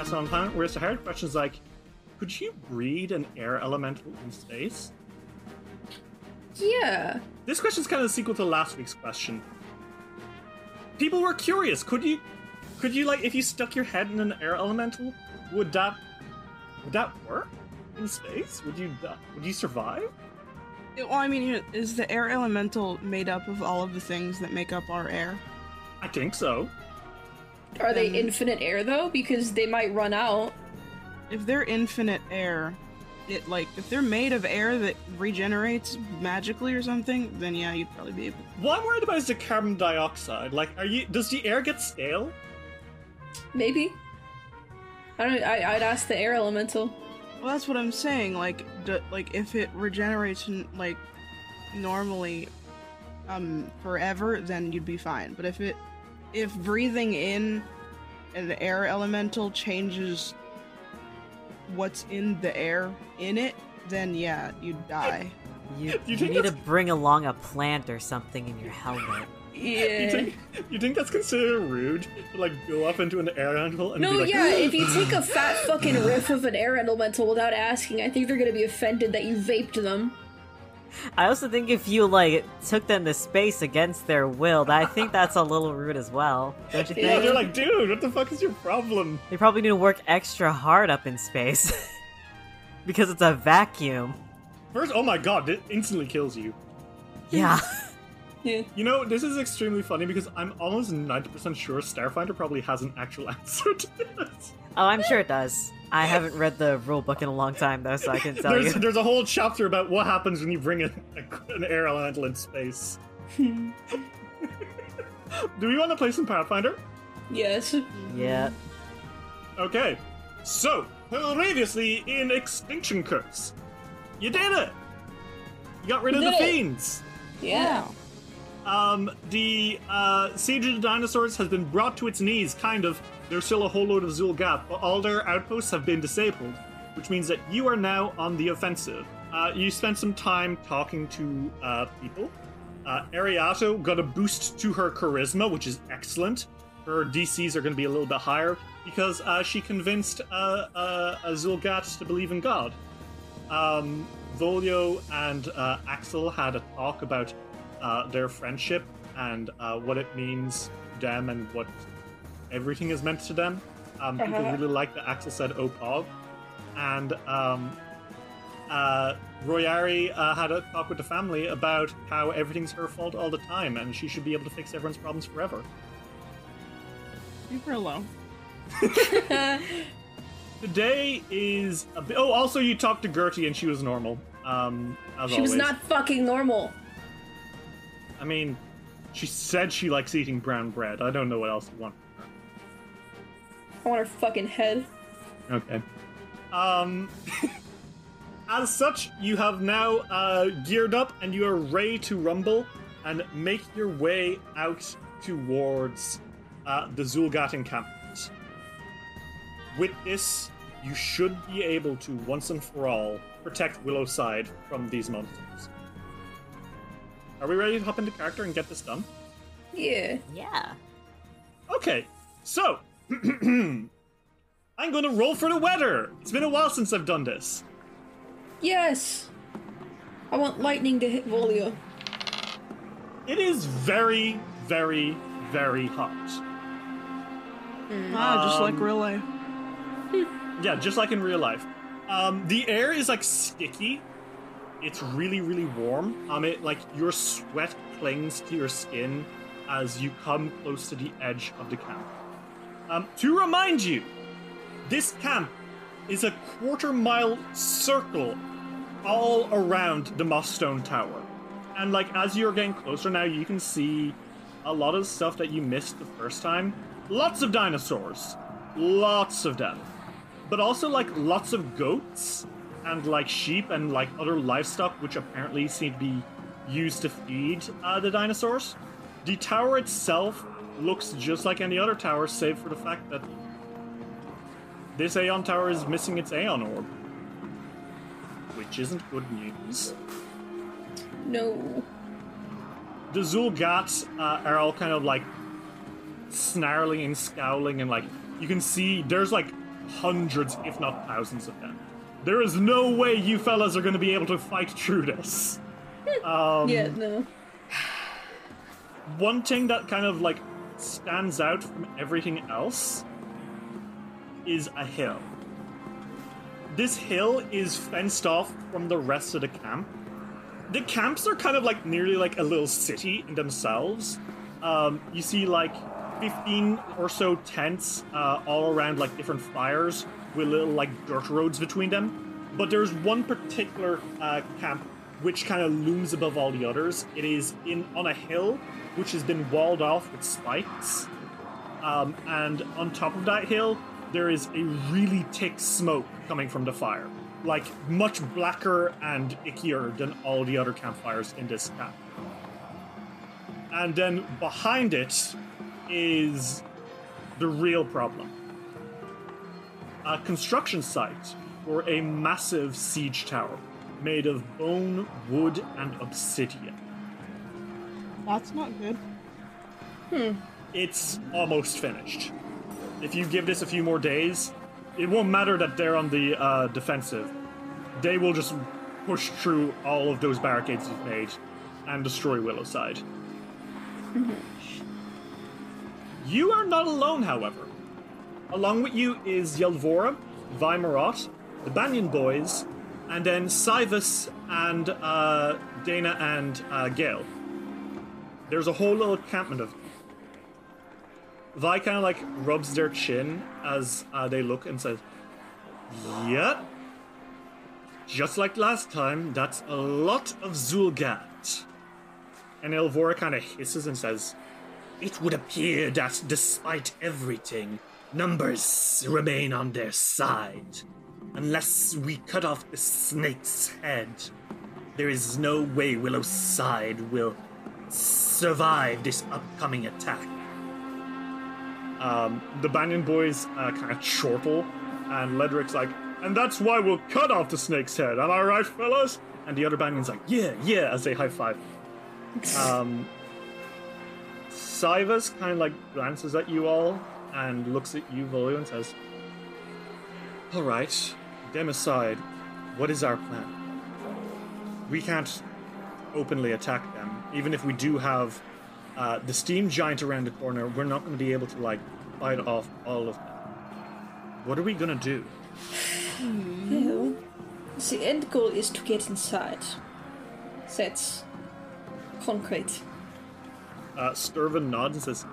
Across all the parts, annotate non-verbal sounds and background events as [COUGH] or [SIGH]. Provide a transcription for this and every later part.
Podcast on the planet. Where it's the hard questions like, could you breed an air elemental in space? Yeah. This question's kind of the sequel to last week's question. People were curious. Could you, could you like, if you stuck your head in an air elemental, would that, would that work in space? Would you, would you survive? Well, I mean, is the air elemental made up of all of the things that make up our air? I think so. Are they infinite air though? Because they might run out. If they're infinite air, it like if they're made of air that regenerates magically or something, then yeah, you'd probably be able. What I'm worried about is the carbon dioxide. Like, are you? Does the air get stale? Maybe. I don't. I, I'd ask the air elemental. Well, that's what I'm saying. Like, d- like if it regenerates n- like normally, um, forever, then you'd be fine. But if it, if breathing in an air elemental changes what's in the air in it, then yeah, you'd die. You, [LAUGHS] You you think need to bring along a plant or something in your helmet. [LAUGHS] You Yeah. think, you think that's considered rude to like go up into an air elemental and No, be like, yeah. If you take a fat fucking [LAUGHS] riff of an air elemental without asking, I think they're gonna be offended that you vaped them. I also think if you like took them to space against their will, I think that's a little rude as well. Don't you yeah, think? they're like, dude, what the fuck is your problem? They probably need to work extra hard up in space [LAUGHS] because it's a vacuum. First, oh my god, it instantly kills you. [LAUGHS] Yeah. Yeah. You know, this is extremely funny because I'm almost 90% sure Starfinder probably has an actual [LAUGHS] answer to this. Oh, I'm sure it does. I haven't read the rule book in a long time though, so I can tell There's, you. there's a whole chapter about what happens when you bring a, a, an air elemental in space. [LAUGHS] Do we want to play some Pathfinder? Yes. Yeah. Okay, so previously in Extinction Curse, you did it. You got rid of the it. fiends. Yeah. Um, the uh, siege of the dinosaurs has been brought to its knees, kind of. There's still a whole load of Xulgath, but all their outposts have been disabled, which means that you are now on the offensive. Uh, you spent some time talking to uh, people. Uh, Ariato got a boost to her charisma, which is excellent. Her DCs are going to be a little bit higher because uh, she convinced uh, uh, a Xulgath to believe in God. Um, Volio and uh, Axel had a talk about their friendship and what it means to them and what everything is meant to them. Um, people Uh-huh. really like that Axel said "opog," and um, uh, Royari uh, had a talk with the family about how everything's her fault all the time, and she should be able to fix everyone's problems forever. Leave her alone. [LAUGHS] Today is a bit. Oh, also you talked to Gertie and she was normal. Um, as She was not fucking normal. I mean, she said she likes eating brown bread. I don't know what else you want. From I want her fucking head. Okay. Um. [LAUGHS] as such, you have now uh, geared up and you are ready to rumble and make your way out towards uh, the Xulgath encampment. With this, you should be able to once and for all protect Willowside from these monsters. Are we ready to hop into character and get this done? Yeah. Yeah. Okay, so [CLEARS THROAT] I'm going to roll for the weather. It's been a while since I've done this. Yes. I want lightning to hit Volio. It is very, very, very hot. Ah, just like Um, real life. [LAUGHS] Yeah, just like in real life. Um, the air is like sticky. It's really, really warm. Um, it like your sweat clings to your skin as you come close to the edge of the camp. Um, to remind you, this camp is a quarter mile circle all around the Mossstone Tower. And like as you're getting closer now, you can see a lot of stuff that you missed the first time. Lots of dinosaurs. Lots of them. But also like lots of goats and like sheep and like other livestock which apparently seem to be used to feed uh, the dinosaurs. The tower itself looks just like any other tower, save for the fact that this Aeon Tower is missing its Aeon Orb. Which isn't good news. No. The Xulgath uh, are all kind of like snarling and scowling, and like you can see there's like hundreds, if not thousands of them. There is no way you fellas are going to be able to fight through this. [LAUGHS] Um, yeah, no. [SIGHS] one thing that kind of like stands out from everything else is a hill. This hill is fenced off from the rest of the camp. The camps are kind of like nearly like a little city in themselves. Um, you see like 15 or so tents uh, all around like different fires with little like dirt roads between them. But there's one particular uh, camp which kind of looms above all the others. It is in on a hill which has been walled off with spikes. Um, and on top of that hill, there is a really thick smoke coming from the fire. Like, much blacker and ickier than all the other campfires in this camp. And then behind it is the real problem a construction site for a massive siege tower made of bone, wood, and obsidian. That's not good. Hmm. it's almost finished. If you give this a few more days, it won't matter that they're on the uh, defensive. They will just push through all of those barricades you've made and destroy Willowside. [LAUGHS] you are not alone, however. Along with you is Yelvora, Vimarot, the Banyan Boys, and then Sivus and uh, Dana and uh, Gale. There's a whole little encampment of Vi kind of like rubs their chin as uh, they look and says, Yep. Just like last time, that's a lot of Xulgath. And Elvora kind of hisses and says, It would appear that despite everything, numbers remain on their side. Unless we cut off the snake's head, there is no way Willow's side will survive this upcoming attack. Um, the Banyan boys uh, kind of chortle, and Ledric's like, and that's why we'll cut off the snake's head. Am I right, fellas? And the other Banyan's like, yeah, yeah, as they high five. Um, Sivas kind of like glances at you all and looks at you, Volio, and says, All right, them aside, what is our plan? We can't openly attack them. Even if we do have uh, the steam giant around the corner, we're not going to be able to like fight off all of them. What are we going to do? Well, the end goal is to get inside. That's concrete. Uh, Sturvan nods and says,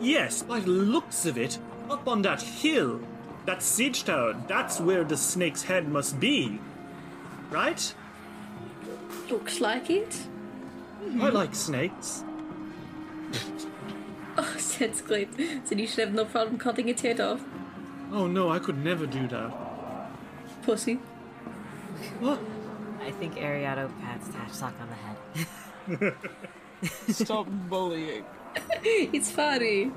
Yes, by the looks of it, up on that hill, that siege tower, that's where the snake's head must be. Right? Looks like it. I like snakes. [LAUGHS] Oh, that's great. Then you should have no problem cutting its head off. Oh no, I could never do that. Pussy. What? I think Ariado pats Tatchsock on the head. Stop bullying. [LAUGHS] it's funny.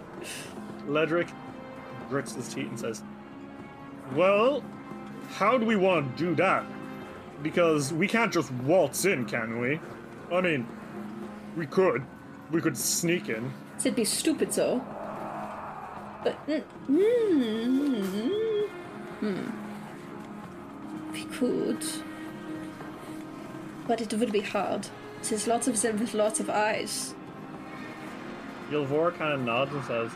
Ledric grits his teeth and says, Well, how do we want to do that? Because we can't just waltz in, can we? I mean, we could. We could sneak in. It'd be stupid though. But mm, mm, mm, we could. but it would be hard. There's lots of them with lots of eyes. Ylvor kind of nods and says,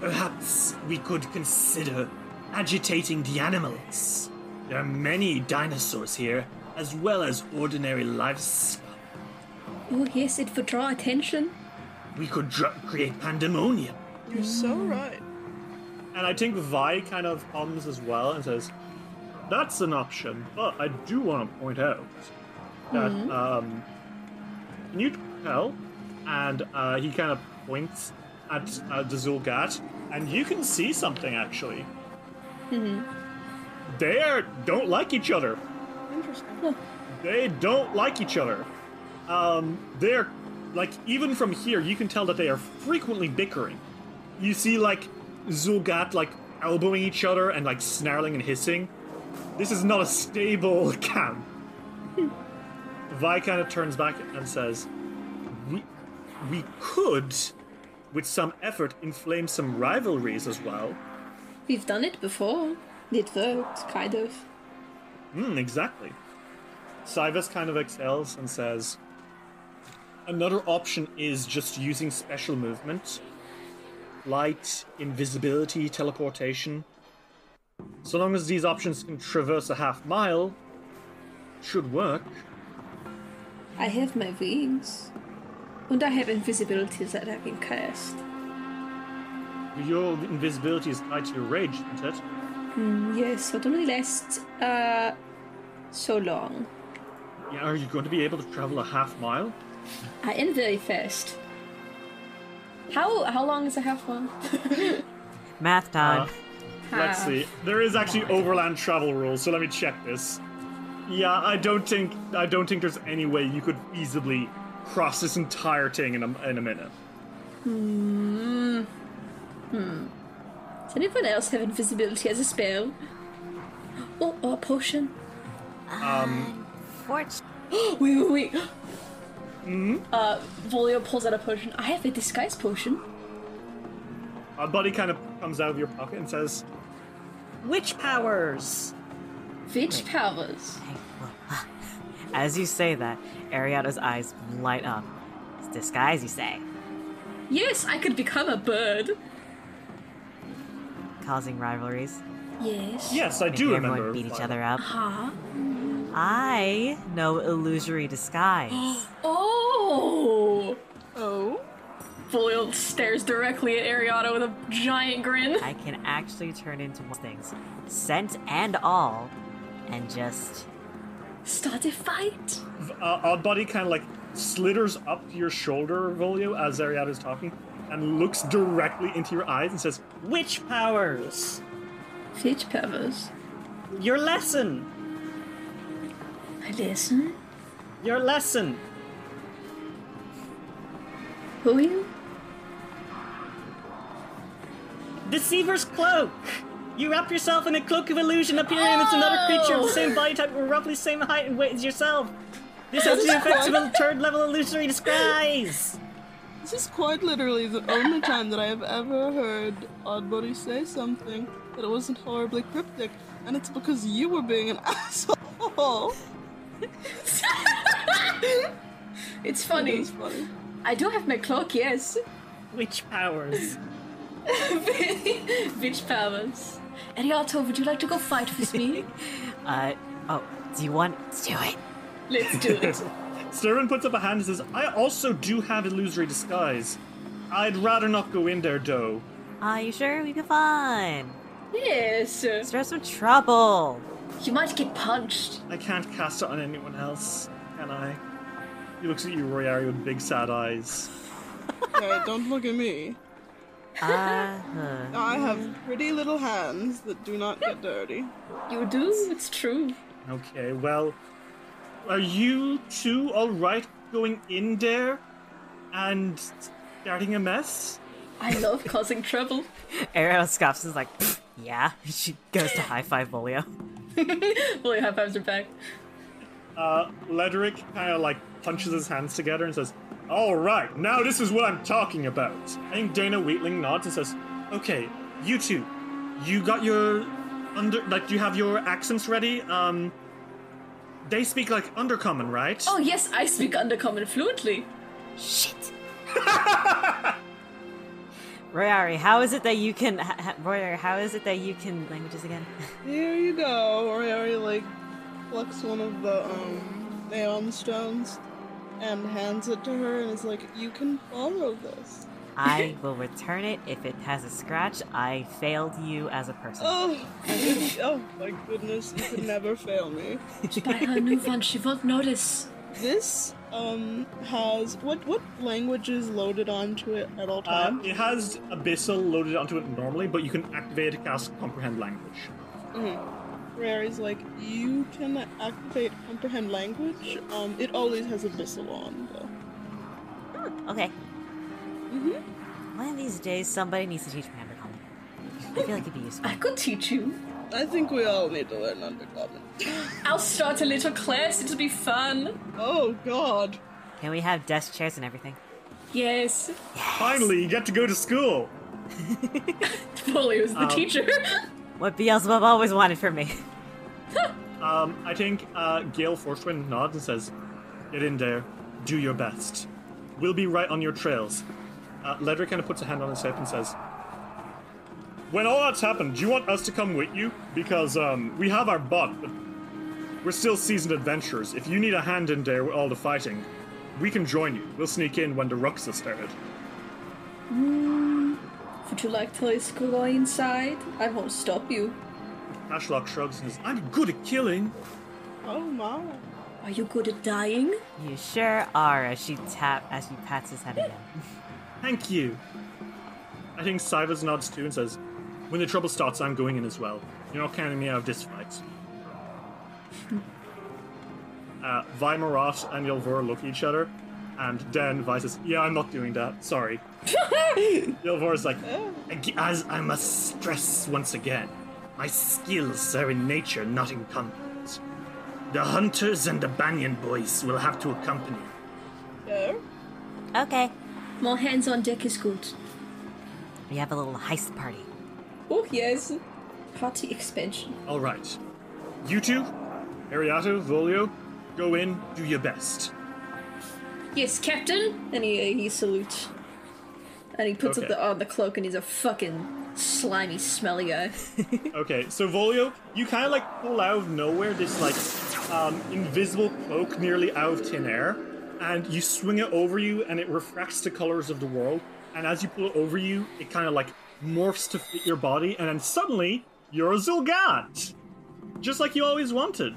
Perhaps we could consider agitating the animals. There are many dinosaurs here, as well as ordinary livestock. Oh, yes, it would draw attention. We could dr- create pandemonium. You're so right. and I think Vi kind of hums as well and says, "That's an option, but I do want to point out that um, can you tell?" And uh, he kind of points at uh, the Xulgath, and you can see something actually. [LAUGHS] They are, don't like each other. Interesting. They don't like each other. Um, they're like even from here, you can tell that they are frequently bickering. You see like Xulgath like elbowing each other and like snarling and hissing. This is not a stable [LAUGHS] camp. Vi kind of turns back and says, "We, we could, with some effort, inflame some rivalries as well." We've done it before. It worked, kind of. Hmm, exactly. Cybus kind of exhales and says, Another option is just using special movement. Light, invisibility, teleportation. So long as these options can traverse a half mile, should work. I have my wings. And I have invisibility that I can cast. Your invisibility is tied to your rage, isn't it? Yes, so it only lasts, uh, so long. Yeah, are you going to be able to travel a half mile? I am very fast. How how long is a half mile? [LAUGHS] Math time. Uh, Let's see. There is actually overland travel rules, so let me check this. Yeah, I don't think I don't think there's any way you could feasibly cross this entire thing in a, in a minute. Does anyone else have invisibility as a spell? Oh, or a potion? Um. Fortune. [GASPS] wait, wait, wait. Mm-hmm. Uh, Volio pulls out a potion. I have a disguise potion. A buddy kind of comes out of your pocket and says, Witch powers! Witch powers. [LAUGHS] As you say that, Ariada's eyes light up. It's disguise, you say, Yes, I could become a bird. Causing rivalries. Yes. "Yes, I Making do everyone remember." beat each other up. Huh? I know illusory disguise. [GASPS] Oh! Oh. Volio stares directly at Ariana with a giant grin. I can actually turn into most things, scent and all, and just Start a fight. Uh, Odd buddy kind of like slitters up your shoulder, Volio, as Ariada's talking, and looks directly into your eyes and says, Witch powers! Witch powers. Your lesson! I lesson? Your lesson! Who are you? Deceiver's cloak! You wrap yourself in a cloak of illusion, appearing as another oh! creature of the same body type or roughly the same height and weight as yourself. This has the effects of a third level illusory disguise. This is quite literally the only time that I have ever heard Oddbody say something that it wasn't horribly cryptic, and it's because you were being an [LAUGHS] asshole. [LAUGHS] It's funny. is funny. I do have my cloak, yes. Witch powers. [LAUGHS] Witch powers. Ariato, would you like to go fight with me? uh oh, do you want let's do it? Let's do it. Sturman puts up a hand and says, I also do have illusory disguise. I'd rather not go in there, though. Are you sure we'd be fine? yes. Stir some trouble. You might get punched. I can't cast it on anyone else, can I? He looks at you, Royari, with big sad eyes. [LAUGHS] Hey, don't look at me. Uh huh. I have pretty little hands that do not get dirty. You do? It's true. Okay, well, are you two alright going in there and starting a mess? I love causing trouble. [LAUGHS] Ariel scoffs and is like, yeah. [LAUGHS] She goes to high five Volio. [LAUGHS] Fully high fives her back. Uh, Ledric kind of like punches his hands together and says, All right, now this is what I'm talking about. I think Dana Wheatling nods and says, Okay, you two, you got your under, like, you have your accents ready? Um, they speak like Undercommon, right? Oh yes, I speak Undercommon fluently. Shit. [LAUGHS] Royari, how is it that you can ha- ha- Royari, how is it that you can languages again? [LAUGHS] Here you go. Royari like plucks one of the um Aeon stones and hands it to her and is like, "You can follow this." I will return it if it has a scratch. I failed you as a person. Oh, oh my goodness! You could never fail me. Buy her new one, she won't notice. This um has what what language is loaded onto it at all Uh, times? it has Abyssal loaded onto it normally, but you can activate it to cast Comprehend Language. Rare is like, you can activate comprehend language. Um, it always has abyssal on though. Okay. Mm-hmm. One of these days, somebody needs to teach me Undercommon. I feel like it'd be useful. I could teach you. I think we all need to learn undercommon. [GASPS] I'll start a little class, it'll be fun. Oh God! Can we have desk chairs and everything? Yes. Finally, you get to go to school! [LAUGHS] Volio's the teacher. [LAUGHS] What Beelzebub always wanted from me. [LAUGHS] Um, I think uh, Gale Forcewind nods and says, Get in there, do your best. We'll be right on your trails. Uh, Ledric kind of puts a hand on his hip and says, When all that's happened, do you want us to come with you? Because um, we have our butt, but we're still seasoned adventurers. If you need a hand in there with all the fighting, we can join you. We'll sneak in when the rucks have started. Would you like to let's go inside? I won't stop you. Ashlock shrugs and says, I'm good at killing. Oh my! Are you good at dying? You sure are. As she tap, as she pats his head again. [LAUGHS] Thank you. I think Sivas nods too and says, When the trouble starts, I'm going in as well. You're not counting me out of this fight. [LAUGHS] uh, Vi Marat and Yelvor look at each other, and then Vi says, Yeah, I'm not doing that. Sorry. [LAUGHS] Yelvor is like, As I must stress once again, my skills are in nature, not in combat. The hunters and the Banyan boys will have to accompany. Yeah. Okay. More hands on deck is good. We have a little heist party. Oh yes. Party expansion. All right. You two, Ariato, Volio, go in, do your best. Yes, Captain. And he uh, he salutes. And he puts Okay. up the uh, the cloak, and he's a fucking slimy, smelly guy. [LAUGHS] Okay, so Volio, you kind of like pull out of nowhere this like um, invisible cloak nearly out of thin air, and you swing it over you, and it refracts the colors of the world. And as you pull it over you, it kind of like morphs to fit your body, and then suddenly you're a Xulgath, just like you always wanted.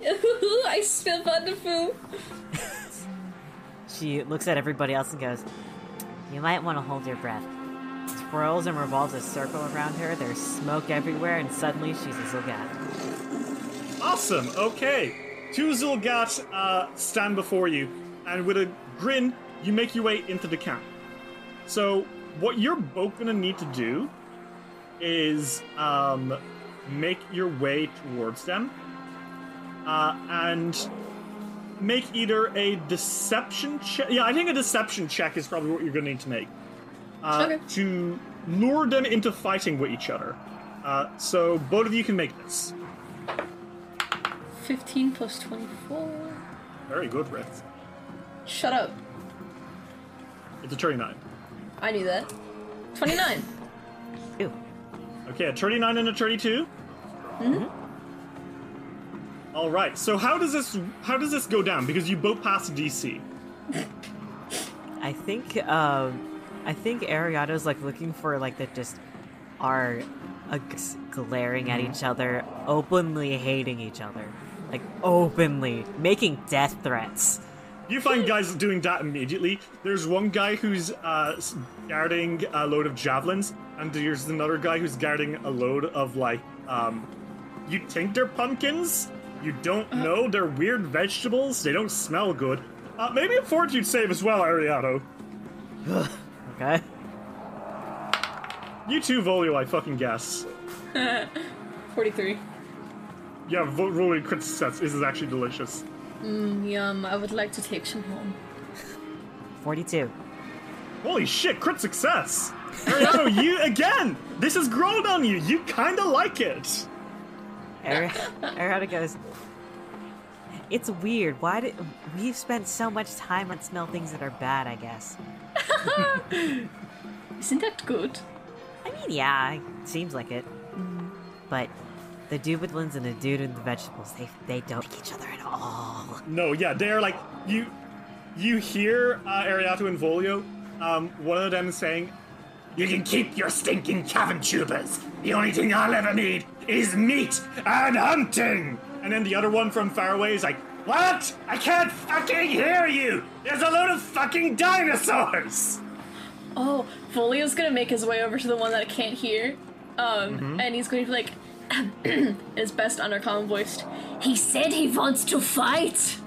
[LAUGHS] I smell wonderful. [LAUGHS] She looks at everybody else and goes, You might want to hold your breath. Swirls and revolves a circle around her. There's smoke everywhere, and suddenly she's a Xulgath. Awesome. Okay, two uh, stand before you, and with a grin, you make your way into the camp. So, what you're both gonna need to do is um, make your way towards them, uh, and make either a deception check. Yeah, I think a deception check is probably what you're gonna need to make uh, Okay. to lure them into fighting with each other. Uh, so both of you can make this. Fifteen plus twenty-four. Very good, Rith. Shut up. It's a 39. I knew that. Twenty-nine. [LAUGHS] Ew. Okay, a 39 and a 32. Mhm. All right. So how does this how does this go down? Because you both passed DC. I think, um, I think Ariato's like looking for like that just are uh, glaring at each other, openly hating each other. Like, openly making death threats. You find guys doing that immediately. There's one guy who's uh, guarding a load of javelins, and there's another guy who's guarding a load of like um, you think they're pumpkins. You don't know they're weird vegetables. They don't smell good. Uh, maybe a fortitude save as well, Ariato. [SIGHS] Okay? You too, Volio. I fucking guess. [LAUGHS] Forty-three. Yeah, vo- rolling crit success. This is actually delicious. Mm, yum. I would like to take some home. 42. Holy shit, crit success! Ariano, [LAUGHS] you again! This has grown on you. You kinda like it. Ari- [LAUGHS] Ariata goes, it's weird. Why did we've spent so much time on smell things that are bad? I guess. [LAUGHS] Isn't that good? I mean, yeah, it seems like it. Mm. But the dude with lens and the dude with the vegetables, they they don't like each other at all. No, yeah, they're like you. You hear uh, Ariato and Volio. Um, one of them is saying, "You can keep your stinking cavern tubers. The only thing I'll ever need is meat and hunting." And then the other one from far away is like, "What? I can't fucking hear you. There's a load of fucking dinosaurs." Oh, Volio's gonna make his way over to the one that I can't hear. Um, and he's going to be like, [COUGHS] in his best undercommon voice. He said he wants to fight.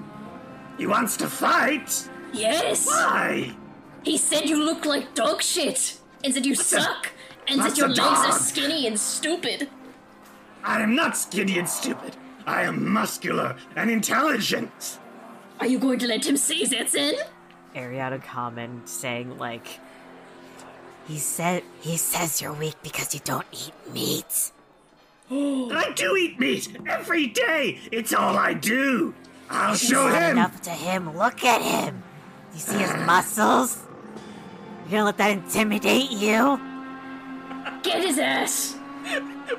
He wants to fight. Yes. Why? He said you look like dog shit, and said you suck, and That's said your a legs are skinny and stupid. I am not skinny and stupid. I am muscular and intelligent. Are you going to let him say that then? Ariana comment saying like, he said he says you're weak because you don't eat meat. [GASPS] I do eat meat every day. It's all I do. I'll show Not him. enough to him. Look at him. You see his [SIGHS] muscles? You gonna let that intimidate you? Get his ass.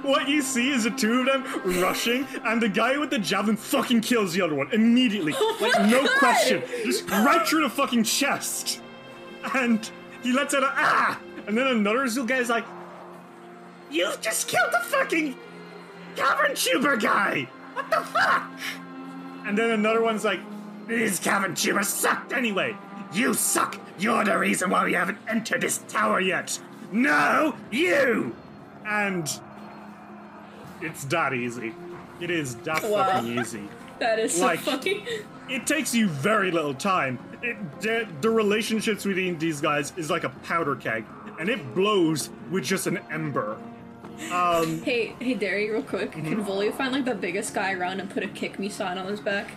What you see is the two of them rushing, and the guy with the javelin fucking kills the other one immediately. like, no question. Just right through the fucking chest. And he lets out a ah! And then another Zul guy is like, You've just killed the fucking cavern tuber guy! What the fuck? And then another one's like, These cavern tubers sucked anyway! You suck! You're the reason why we haven't entered this tower yet! No, you! And it's that easy. It is that Wow. fucking easy. [LAUGHS] That is so Like- funny. It takes you very little time. It, the, the relationships between these guys is like a powder keg, and it blows with just an ember. Um, Hey, hey, Derry, real quick. Can Volio find like the biggest guy around and put a kick me sign on his back?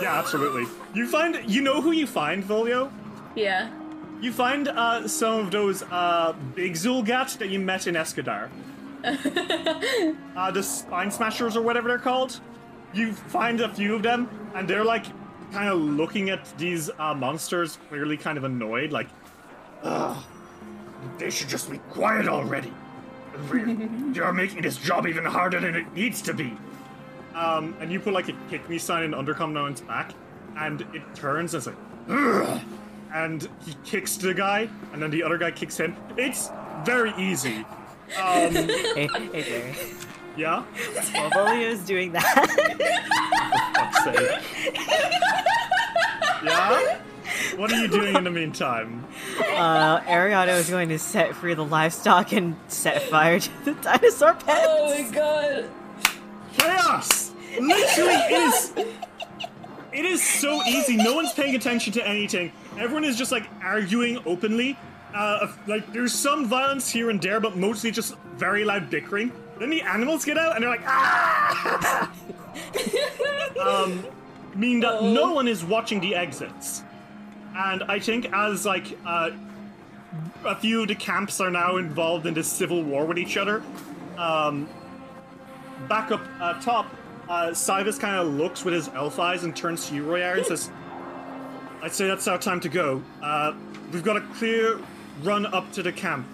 yeah, absolutely. You find, you know who you find, Volio? Yeah. You find uh, some of those uh, big Xulgath that you met in Escadar. [LAUGHS] uh, the Spine Smashers or whatever they're called. You find a few of them, and they're like kind of looking at these uh, monsters, clearly kind of annoyed, like, ugh, they should just be quiet already. [LAUGHS] You're making this job even harder than it needs to be. Um, and you put like a kick me sign in Undercom no one's back, and it turns and it's like, Ugh! and he kicks the guy, and then the other guy kicks him. It's very easy. Um, [LAUGHS] Hey, hey Jerry. yeah. While Volio is doing that, [LAUGHS] Fuck's sake. Yeah. What are you doing in the meantime? uh, Ariano is going to set free the livestock and set fire to the dinosaur pets. Oh my god. Chaos. Literally, it is. It is so easy. No one's paying attention to anything. Everyone is just like arguing openly. Uh, like there's some violence here and there, but mostly just very loud bickering. Then the animals get out and they're like, ah! [LAUGHS] um, meaning that no one is watching the exits. And I think as like uh, a few of the camps are now involved in this civil war with each other, um, back up uh, top, uh, Cybus kind of looks with his elf eyes and turns to you, Royar, and says, I'd say that's our time to go. Uh, we've got a clear run up to the camp.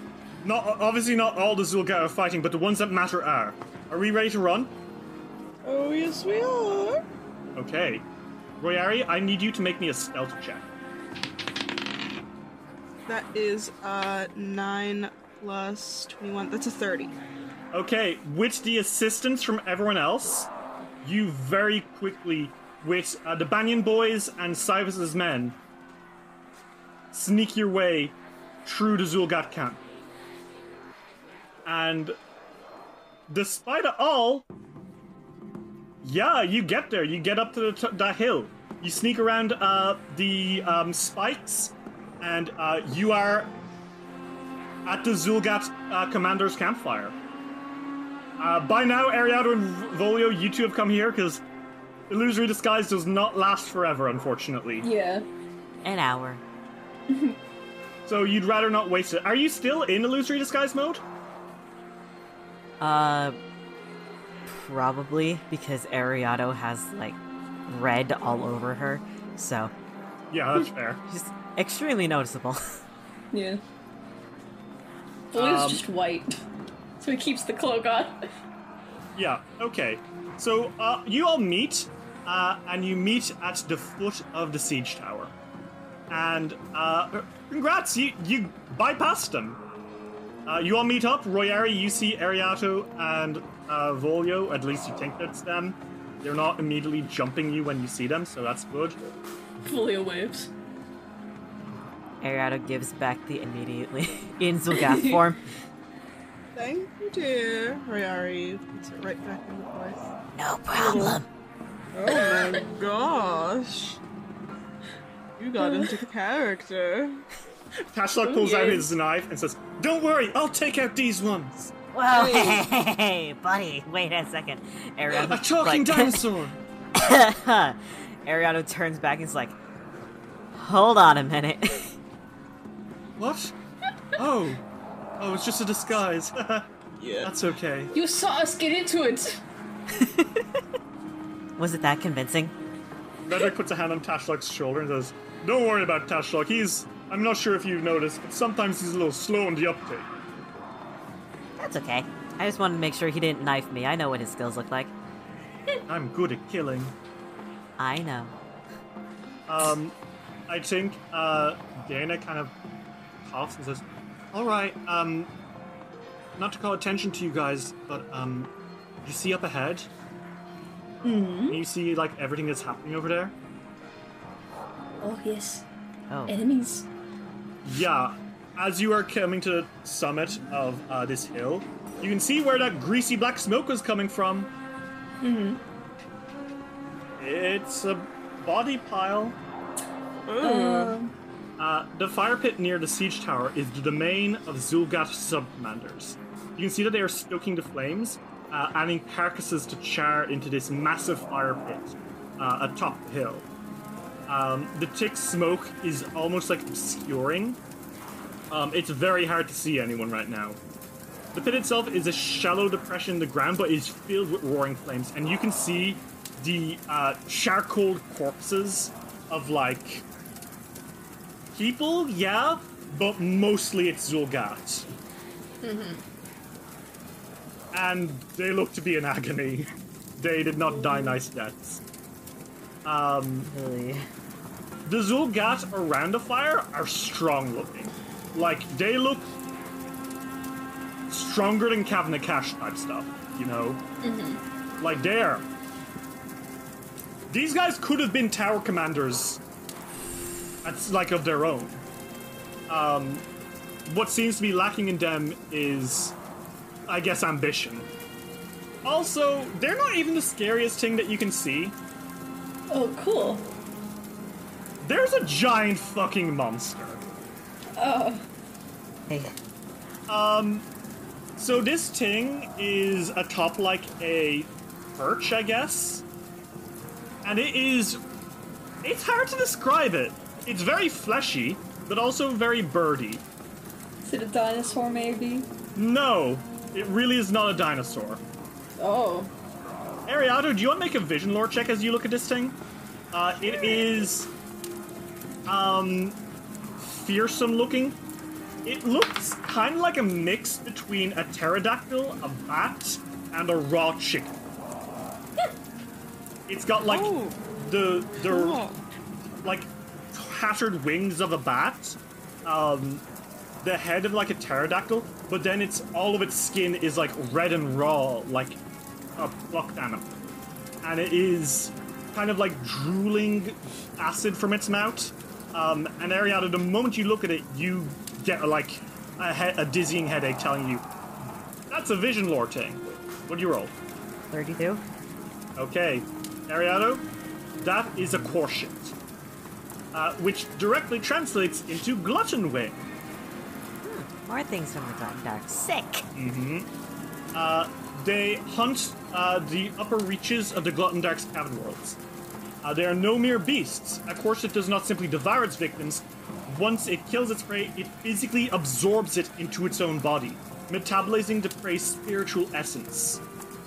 Not Obviously not all the Zulgar are fighting, but the ones that matter are. Are we ready to run? Oh, yes, we are. Okay. Royari, I need you to make me a stealth check. That is uh nine plus twenty-one. That's a thirty. Okay, with the assistance from everyone else, you very quickly, with uh, the Banyan boys and Cybus's men, sneak your way through the Xulgath camp. And despite it all, yeah, you get there. You get up to the, t- the hill. You sneak around uh, the um, spikes, and uh, you are at the Xulgath uh, commander's campfire. Uh, by now, Ariado and Volio, you two have come here because illusory disguise does not last forever, unfortunately. Yeah. An hour. [LAUGHS] So you'd rather not waste it. Are you still in illusory disguise mode? Uh, probably because Ariado has like red all over her. So Yeah, that's fair. [LAUGHS] she's extremely noticeable. [LAUGHS] Yeah. Blue's Um, just white. So he keeps the cloak on. Yeah, okay. So uh, you all meet, uh, and you meet at the foot of the siege tower. And uh, congrats, you, you bypassed them. Uh, you all meet up. Royari, you see Ariato and uh, Volio. At least you think that's them. They're not immediately jumping you when you see them, so that's good. Volio waves. Ariado gives back the immediately [LAUGHS] in Xulgath form. [LAUGHS] Thank you, dear. Royari puts it right back in the place. No problem. Oh my gosh. You got [LAUGHS] into character. Tashlock pulls out his knife and says, Don't worry, I'll take out these ones. Whoa, hey, hey, buddy, wait a second. Ariado, A talking like, dinosaur. Ariado turns back and is like, hold on a minute. What? Oh. Oh, it's just a disguise. [LAUGHS] Yeah. That's okay. You saw us get into it. [LAUGHS] Was it that convincing? Redrick puts a hand on Tashlock's shoulder and says, Don't worry about Tashlock. He's. I'm not sure if you've noticed, but sometimes he's a little slow in the uptake. That's okay. I just wanted to make sure he didn't knife me. I know what his skills look like. [LAUGHS] I'm good at killing. I know. Um, I think, uh, Dana kind of coughs and says, Alright, um, not to call attention to you guys, but, um, you see up ahead? Mm-hmm. You see, like, everything that's happening over there? Oh, yes. Oh, Enemies. Yeah, as you are coming to the summit of uh, this hill, you can see where that greasy black smoke was coming from. Mm-hmm. It's a body pile. Uh, the fire pit near the siege tower is the domain of Xulgath sub-commanders. You can see that they are stoking the flames, uh, adding carcasses to char into this massive fire pit uh, atop the hill. Um, the thick smoke is almost like obscuring. Um, it's very hard to see anyone right now. The pit itself is a shallow depression in the ground, but is filled with roaring flames, and you can see the uh, charcoal corpses of like people, yeah, but mostly it's Xulgath. Mm-hmm. And they look to be in agony. They did not die mm-hmm. nice deaths. Um, really? the Xulgath around the fire are strong looking. Like, they look stronger than Kavnakash type stuff, you know? Mm-hmm. Like, they're. These guys could have been tower commanders, that's like of their own. Um, what seems to be lacking in them is, I guess, ambition. Also, they're not even the scariest thing that you can see. Oh, cool. There's a giant fucking monster. Oh. Hey, Um, So this thing is atop like a perch, I guess. And it is it's hard to describe it. It's very fleshy, but also very birdy. Is it a dinosaur, maybe? No, it really is not a dinosaur. Oh. Ariado, do you want to make a vision lore check as you look at this thing? Uh, it is um fearsome looking. It looks kind of like a mix between a pterodactyl, a bat, and a raw chicken. It's got like Oh. the the Cool. like tattered wings of a bat, um, the head of like a pterodactyl, but then it's all of its skin is like red and raw, like a plucked animal, and it is kind of like drooling acid from its mouth. Um, and Ariana, the moment you look at it, you get like a, he- a dizzying headache telling you that's a vision lore thing. What do you roll? 32? Okay, Ariado, that is a quotient, uh, which directly translates into glutton wing. More things from the Glutton Dark. Sick! They hunt uh, the upper reaches of the Glutton Dark's cavern worlds. Uh, they are no mere beasts. A corset does not simply devour its victims. Once it kills its prey, it physically absorbs it into its own body, metabolizing the prey's spiritual essence.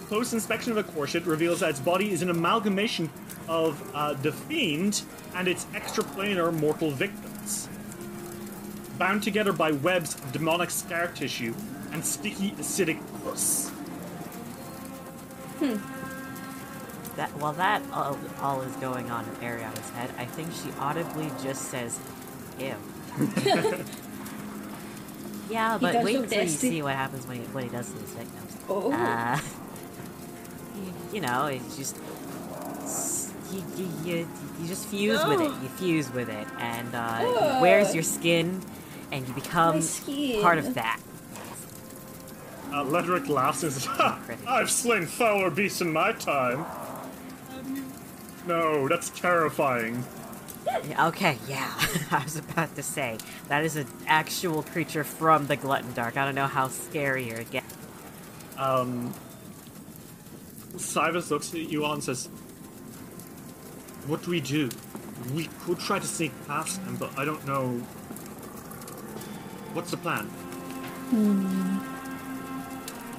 Close inspection of a Corset reveals that its body is an amalgamation of uh, the Fiend and its extraplanar mortal victims. Bound together by webs of demonic scar tissue and sticky acidic pus. That while that all, all is going on in Ariana's head, I think she audibly just says, "Ew." [LAUGHS] yeah, but wait look until you see what happens when he, what he does to his victims. Oh. Uh, you, you know, it's just you, you, you, you just fuse with it. You fuse with it, and uh, it wears your skin, and you become part of that. Uh, Ledric laughs and says, ha! I've slain fouler beasts in my time. No, that's terrifying. Okay, yeah, [LAUGHS] I was about to say that is an actual creature from the Glutton Dark. I don't know how scarier it gets. Cyrus looks at you all and says, What do we do? We could try to sneak past them, but I don't know. What's the plan?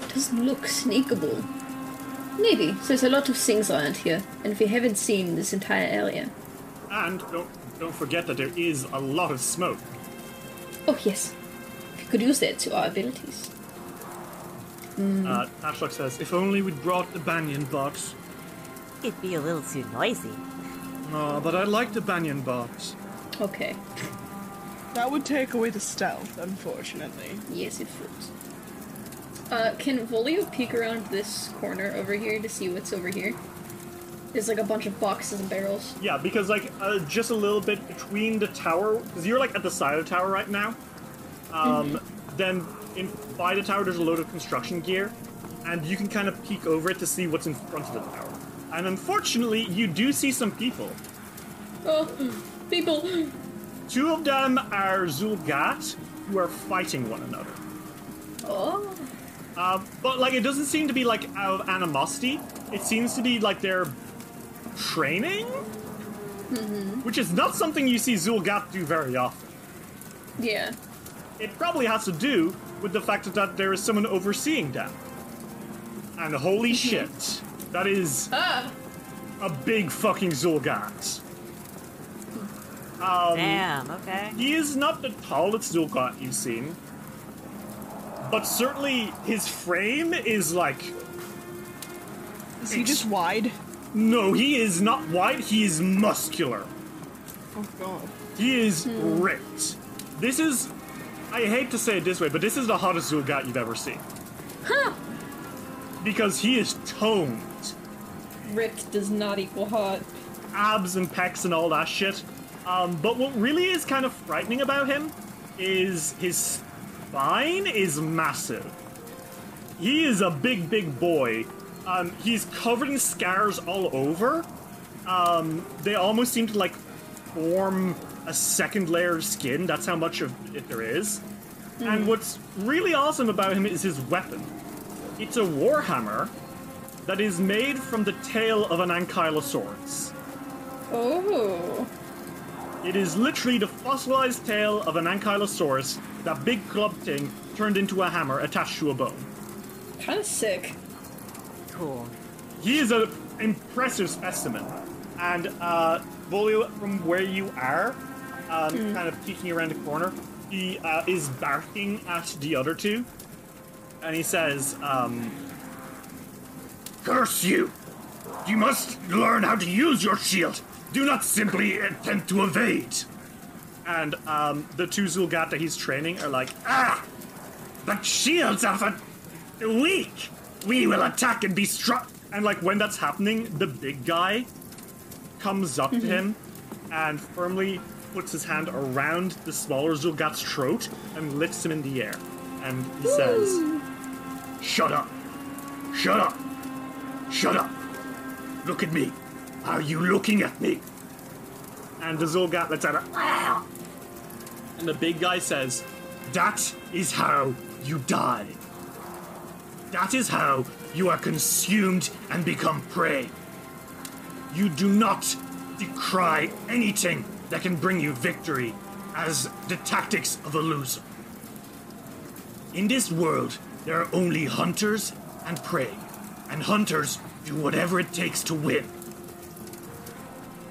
It doesn't look sneakable. Maybe. There's a lot of things around here, and we haven't seen this entire area. And don't, don't forget that there is a lot of smoke. Oh, yes. We could use that to our abilities. Uh, Tashlok says, If only we'd brought the Banyan box. It'd be a little too noisy. Oh, but I like the Banyan box. Okay. [LAUGHS] That would take away the stealth, unfortunately. Yes, it would. Uh, can Volio peek around this corner over here to see what's over here? There's like a bunch of boxes and barrels. Yeah, because like uh, just a little bit between the tower, because you're like at the side of the tower right now. Um, Then in by the tower, there's a load of construction gear, and you can kind of peek over it to see what's in front of the tower. And unfortunately, you do see some people. Oh, people! Two of them are Xulgath, who are fighting one another. Oh, Uh, but like, it doesn't seem to be like out of animosity. It seems to be like they're training, which is not something you see Xulgath do very often. yeah. It probably has to do with the fact that there is someone overseeing them. And holy mhm. shit, that is Ah! a big fucking Xulgath. Um, Damn. Okay. He is not the tallest Xulgath you've seen, but certainly his frame is like. Is he just wide? No, he is not wide, he is muscular. Oh god. He is hmm. ripped. This is. I hate to say it this way, but this is the hottest Xulgath you've ever seen. Huh! Because he is toned. Ripped does not equal hot. abs and pecs and all that shit. Um, but what really is kind of frightening about him is his spine is massive. He is a big, big boy. Um, he's covered in scars all over. Um, they almost seem to like form a second layer of skin. That's how much of it there is. And what's really awesome about him is his weapon. It's a warhammer that is made from the tail of an ankylosaurus. Oh. It is literally the fossilized tail of an ankylosaurus, that big club thing turned into a hammer attached to a bone. Kinda sick. Cool. He is an impressive specimen. And uh, Volio, from where you are, um, kind of peeking around the corner, he uh, is barking at the other two. And he says, um, Curse you! You must learn how to use your shield. Do not simply attempt to evade. And um, the two Xulgath that he's training are like, Ah! But shields are for the weak! We will attack and be struck! And like when that's happening, the big guy comes up to him and firmly puts his hand around the smaller Xulgath's throat and lifts him in the air. And he says, Shut up! Shut up! Shut up! Look at me! Are you looking at me? And the Xulgath lets out a. And the big guy says, That is how you die. That is how you are consumed and become prey. You do not decry anything that can bring you victory as the tactics of a loser. In this world, there are only hunters and prey. and hunters do whatever it takes to win.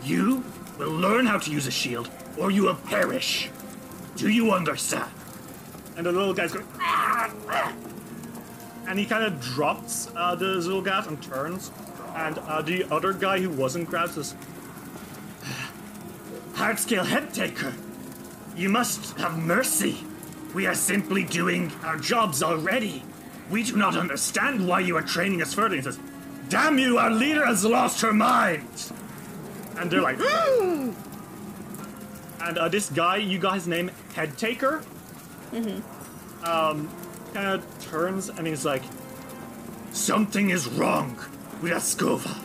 You will learn how to use a shield, or you will perish. Do you understand? And the little guy's going, "Ah, ah." and he kind of drops uh, the Xulgath and turns. And uh, the other guy who wasn't grabbed says, Hardscale Head Taker, you must have mercy. We are simply doing our jobs already. We do not understand why you are training us further. He says, Damn you, our leader has lost her mind. and they're like, and uh, this guy, you got his name Head Taker, um, kind of turns and he's like, Something is wrong with Askova.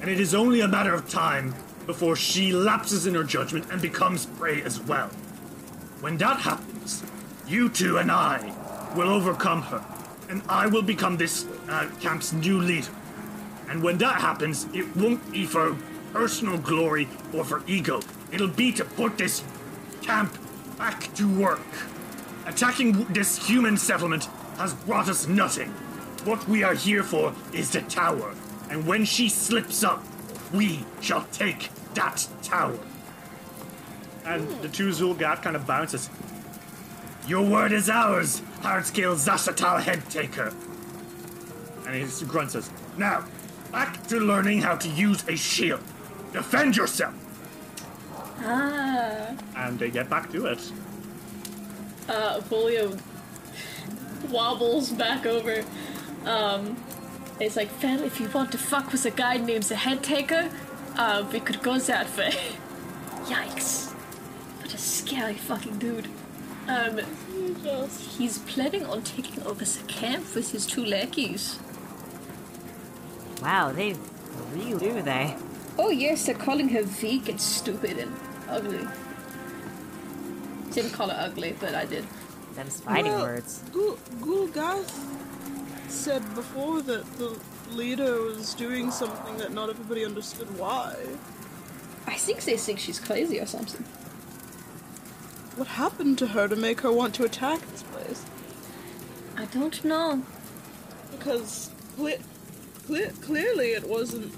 And it is only a matter of time before she lapses in her judgment and becomes prey as well. When that happens, you two and I will overcome her, and I will become this uh, camp's new leader. And when that happens, it won't be for personal glory or for ego. It'll be to put this camp back to work. Attacking this human settlement has brought us nothing. What we are here for is the tower, and when she slips up, we shall take that tower. and the two Xulgath kind of bounces. Your word is ours, Hardscale Zashatal Head Taker. And he grunts says, Now, back to learning how to use a shield. Defend yourself. Ah. and they get back to it. Uh, Volio wobbles back over. Um, it's like, fam, if you want to fuck with a guy named the Head Taker, uh, we could go that way. [LAUGHS] Yikes. What a scary fucking dude. Um, he's planning on taking over the camp with his two lackeys. Wow, they really do they? Oh yes, they're calling her weak and stupid and ugly. Didn't call her ugly, but I did. Them's fighting Well, words. Gul- Gulgath said before that the leader was doing something that not everybody understood why. I think they think she's crazy or something. What happened to her to make her want to attack this place? I don't know. Because cle- cle- clearly it wasn't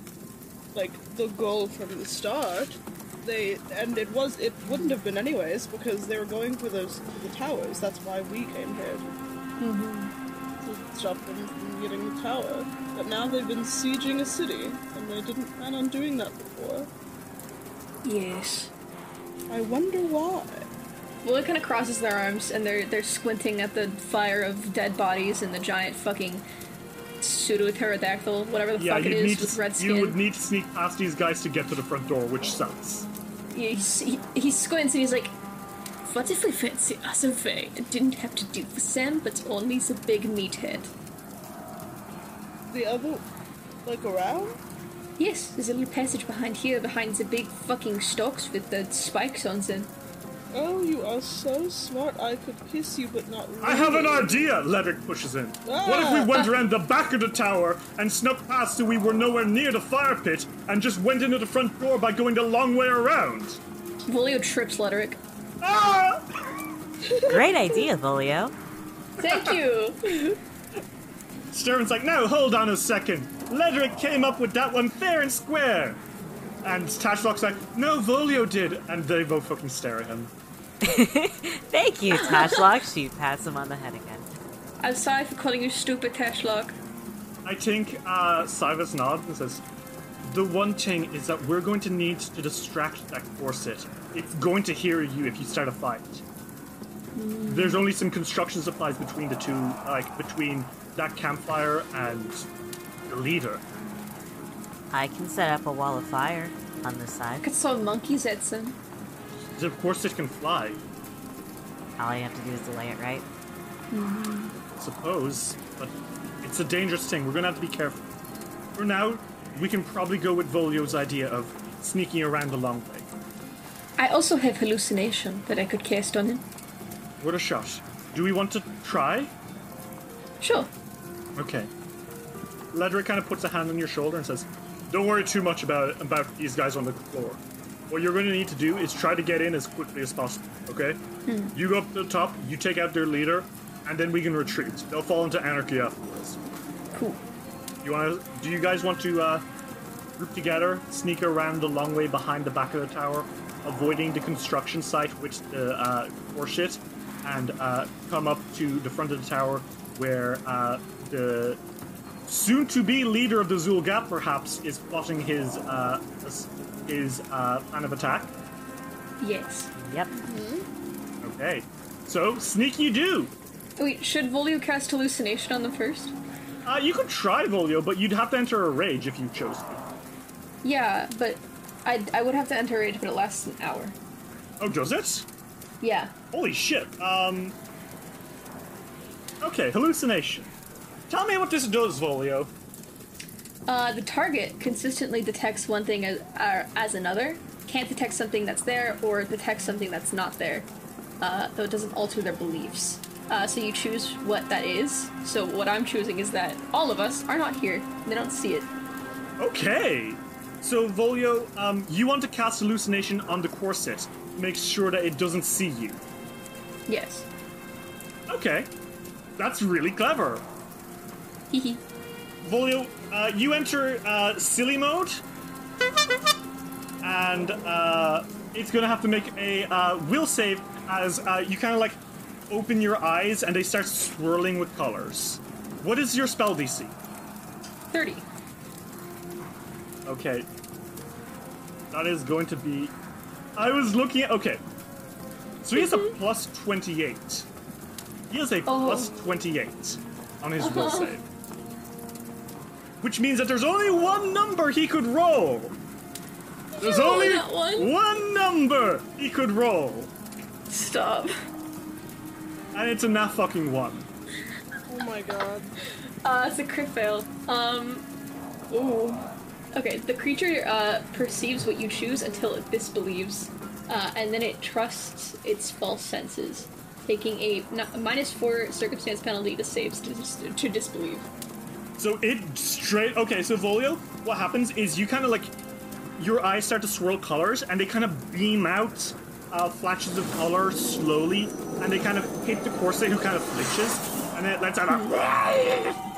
like the goal from the start. They and it was it wouldn't have been anyways because they were going for those the towers. That's why we came here mm-hmm. To stop them from getting the tower. But now they've been sieging a city, and they didn't plan on doing that before. Yes. I wonder why. Well, it kind of crosses their arms and they're they're squinting at the fire of dead bodies and the giant fucking pseudo pterodactyl, whatever the Yeah, fuck it is, you'd with to, red you would need to sneak past these guys to get to the front door, which sucks. Yeah, he's, he, he squints and he's like, What if we fancy us other way and didn't have to do with Sam, but only the big meathead? The other, like around. "Yes, there's a little passage behind here, behind the big fucking stalks with the spikes on them." Oh, you are so smart. I could kiss you, but not. Really. I have an idea, Ledric pushes in. What if we ah. went around the back of the tower and snuck past so we were nowhere near the fire pit and just went into the front door by going the long way around? Volio trips Ledric. [LAUGHS] Great idea, Volio. Thank you. Stern's like, no, hold on a second. Ledric came up with that one fair and square. And Tashlock's like, no, Volio did. And they both fucking stare at him. [LAUGHS] Thank you, Tashlock. she pats him on the head again. I'm sorry for calling you stupid, Tashlock. I think uh, Cyrus nods and says, The one thing is that we're going to need to distract that corset. It's going to hear you if you start a fight. There's only some construction supplies between the two, like between that campfire and the leader. I can set up a wall of fire on this side. I Could throw monkeys at them. The corset can fly, All you have to do is delay it, right? I suppose, but it's a dangerous thing. We're gonna have to be careful. For now, we can probably go with Volio's idea of sneaking around the long way. I also have hallucination that I could cast on him. What a shot. Do we want to try? Sure. Okay. Ledric kind of puts a hand on your shoulder and says, "Don't worry too much about about these guys on the floor. What you're going to need to do is try to get in as quickly as possible. Okay? Hmm. You go up to the top, you take out their leader, and then we can retreat. They'll fall into anarchy afterwards. Cool. You want to? Do you guys want to uh, group together, sneak around the long way behind the back of the tower, avoiding the construction site, which the uh, core shit, and uh, come up to the front of the tower where uh, the soon-to-be leader of the Xulgath, perhaps, is plotting his uh, his uh, plan of attack. Yes. Yep. Okay, so sneak you do. Wait, should Volio cast hallucination on them first? Uh, you could try Volio, but you'd have to enter a rage if you chose to. Yeah, but I I would have to enter a rage, but it lasts an hour. Oh, does it? Yeah. Holy shit. Um. Okay, hallucination. Tell me what this does, Volio. Uh, the target consistently detects one thing as, uh, as another, can't detect something that's there, or detects something that's not there, uh, though it doesn't alter their beliefs. Uh, so you choose what that is. So what I'm choosing is that all of us are not here. They don't see it. Okay. So, Volio, um, you want to cast hallucination on the corset make sure that it doesn't see you. Yes. Okay. That's really clever. Hehe. Volio, uh, you enter uh, silly mode, and uh, it's gonna have to make a uh, will save as uh, you kind of like open your eyes and they start swirling with colors. What is your spell DC? 30. Okay. That is going to be. I was looking at. Okay. So he has a mm-hmm. plus 28. He has a Oh. plus 28 on his will uh-huh. save. Which means that there's only one number he could roll. There's only one. one number he could roll. Stop. And it's a nat fucking one. Oh my god. Uh, it's a crit fail. Um, ooh. Okay, the creature uh, perceives what you choose until it disbelieves, uh, and then it trusts its false senses, taking a n- minus four circumstance penalty to saves to, dis- to disbelieve. So it straight. Okay, so Volio, what happens is you kind of like your eyes start to swirl colors, and they kind of beam out uh, flashes of color slowly, and they kind of hit the corset, who kind of flinches, and it lets out a. [LAUGHS]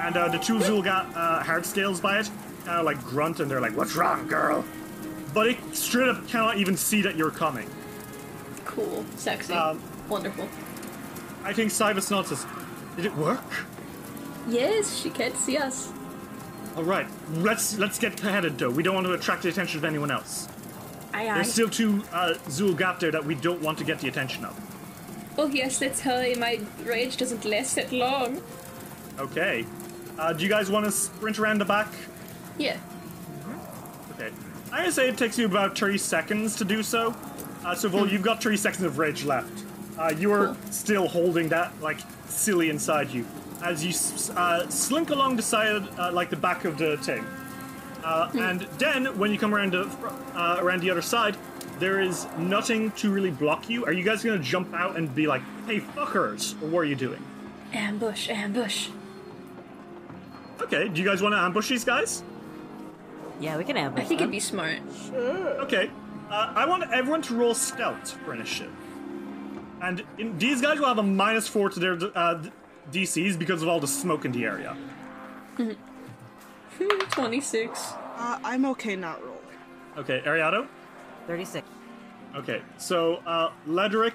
And uh, the two Xulgath uh, hard scales by it, kind of like grunt, and they're like, "What's wrong, girl?" But it straight up cannot even see that you're coming. Cool. Sexy. Um, Wonderful. I think Cybus nods says, "Did it work?" Yes, she can't see us. All right, let's let's get headed though. We don't want to attract the attention of anyone else. Aye, aye. There's still two uh, there that we don't want to get the attention of. Oh, yes, that's how my rage doesn't last that long. Okay. Uh, do you guys want to sprint around the back? Yeah. Okay. I'm gonna say it takes you about 30 seconds to do so. Uh, so, Vol, you've got 30 seconds of rage left. Uh, you are Cool. still holding that, like, silly inside you. As you uh, slink along the side, uh, like the back of the thing. Uh, and then, when you come around the, uh, around the other side, there is nothing to really block you. Are you guys gonna jump out and be like, hey, fuckers? Or what are you doing? Ambush, ambush. Okay, do you guys want to ambush these guys? Yeah, we can ambush I think them. it'd be smart. Okay. Uh, I want everyone to roll stealth for initiative. And in, these guys will have a minus four to their uh, DCs because of all the smoke in the area. [LAUGHS] 26. Uh, I'm okay not rolling. Okay, Ariado? 36. Okay, so uh, Ledric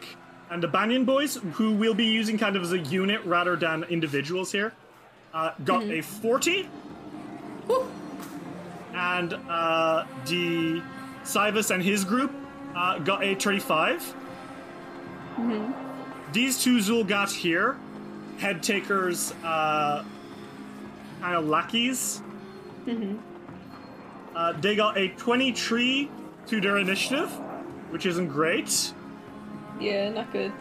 and the Banyan boys, who we'll be using kind of as a unit rather than individuals here, uh, got a 40. And uh, the Cybus and his group uh, got a 35. These two Xulgath here, head takers, uh, kind of lackeys, uh, they got a 23 to their initiative, which isn't great. Yeah, not good.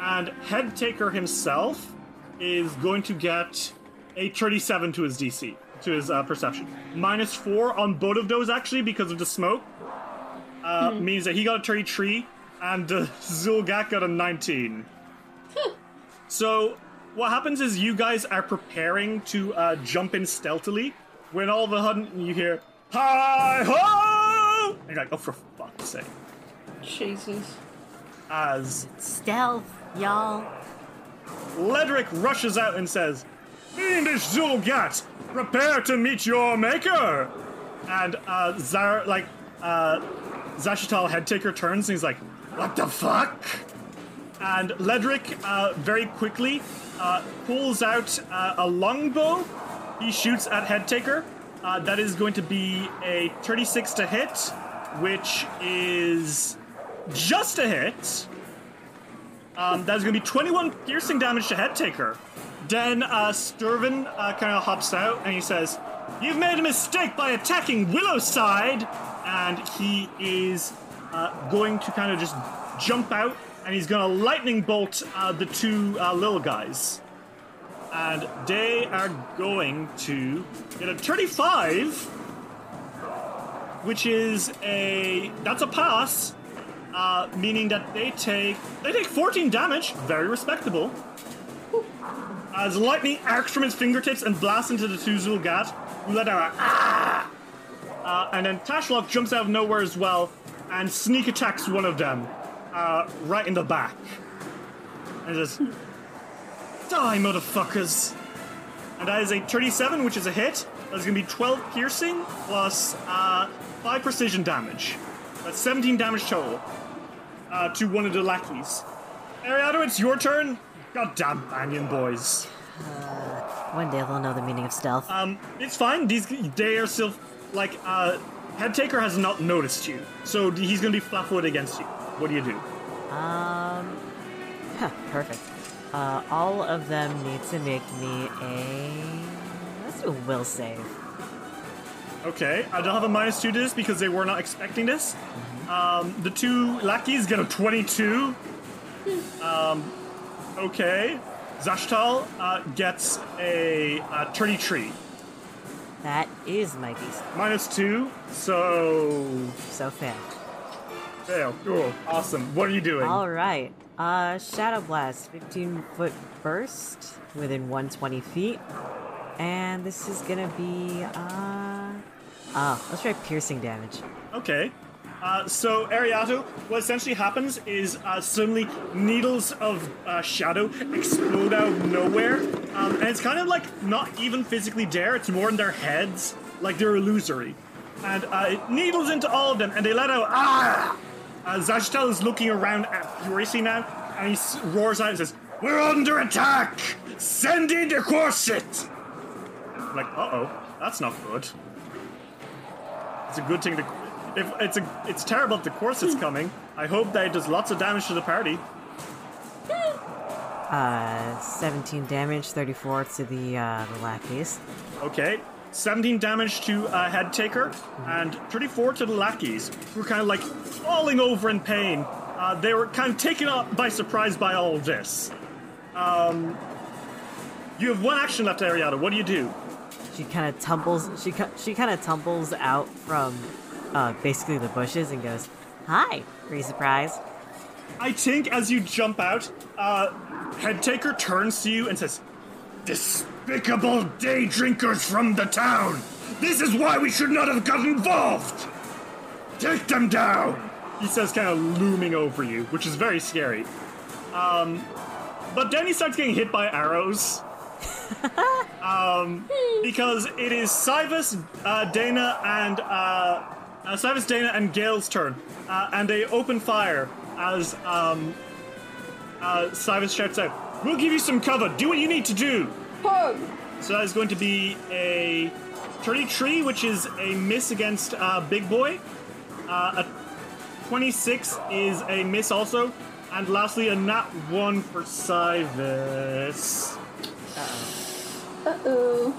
And head taker himself is going to get a 37 to his DC, to his uh, perception. Minus four on both of those, actually, because of the smoke. Uh, Means that he got a 33 and uh, Xulgath got a 19. so, what happens is you guys are preparing to uh, jump in stealthily when all of a sudden you hear, Hi ho! And you're like, oh, for fuck's sake. Jesus. As Stealth, y'all. Ledric rushes out and says, Fiendish Xulgath, prepare to meet your maker! And uh, Zar, like, uh, Zashital Headtaker turns and he's like, What the fuck? And Ledric uh, very quickly uh, pulls out uh, a longbow. He shoots at Headtaker. Uh, that is going to be a 36 to hit, which is just a hit. Um, that is going to be 21 piercing damage to Headtaker. Then uh, Sturvin uh, kind of hops out and he says, You've made a mistake by attacking Willowside! And he is uh, going to kind of just jump out and he's going to lightning bolt uh, the two uh, little guys. And they are going to get a 35, which is a. That's a pass. Uh, meaning that they take they take 14 damage, very respectable. As lightning arcs from his fingertips and blasts into the two Xulgath, who let out a ah! Uh, and then Tashlock jumps out of nowhere as well and sneak attacks one of them uh, right in the back. And says, Die, motherfuckers! And that is a 37, which is a hit. That's going to be 12 piercing plus uh, 5 precision damage. That's 17 damage total uh, to one of the lackeys. Ariado, it's your turn. Goddamn Banyan boys. One day they'll know the meaning of stealth. Um, it's fine. These they are still like uh, Headtaker has not noticed you, so he's gonna be flat-footed against you. What do you do? Um, huh, perfect. Uh, all of them need to make me a. Let's do a will save. Okay, I don't have a minus two to this because they were not expecting this. Um, the two lackeys get a 22. Um, okay. Zashtal uh, gets a, uh 33. That is my DC. Minus two, so. So fair. Fail. Cool. Awesome. What are you doing? All right. Uh, Shadow Blast, 15 foot burst within 120 feet. And this is gonna be, uh. Oh, let's try piercing damage. Okay. Uh, so, Ariato, what essentially happens is uh, suddenly needles of uh, shadow explode out of nowhere. Um, and it's kind of like not even physically there, it's more in their heads, like they're illusory. And uh, it needles into all of them, and they let out, ah! Uh, Zashtel is looking around at furiously now, and he s- roars out and says, We're under attack! Send in the corset! I'm like, uh oh, that's not good. It's a good thing to. If it's a, it's terrible if the corset's coming. I hope that it does lots of damage to the party. Uh, 17 damage, 34 to the, uh, the lackeys. Okay, 17 damage to uh, head taker, and 34 to the lackeys, who are kind of like falling over in pain. Uh, they were kind of taken up by surprise by all of this. Um, you have one action left, Ariana. What do you do? She kind of tumbles. She she kind of tumbles out from uh, basically the bushes and goes, "Hi, are you surprised?" I think as you jump out, uh, head taker turns to you and says, Despicable day drinkers from the town! This is why we should not have got involved! Take them down! He says, kind of looming over you, which is very scary. Um, but then he starts getting hit by arrows. [LAUGHS] um, because it is Cybus, uh, Dana, and uh, uh, Cybus, Dana, and Gale's turn, uh, and they open fire as um, uh, Cybus shouts out, "We'll give you some cover. Do what you need to do." Hug! So that is going to be a 33, which is a miss against uh, Big Boy. Uh, a 26 is a miss also. And lastly, a nat 1 for Cybus. Uh oh.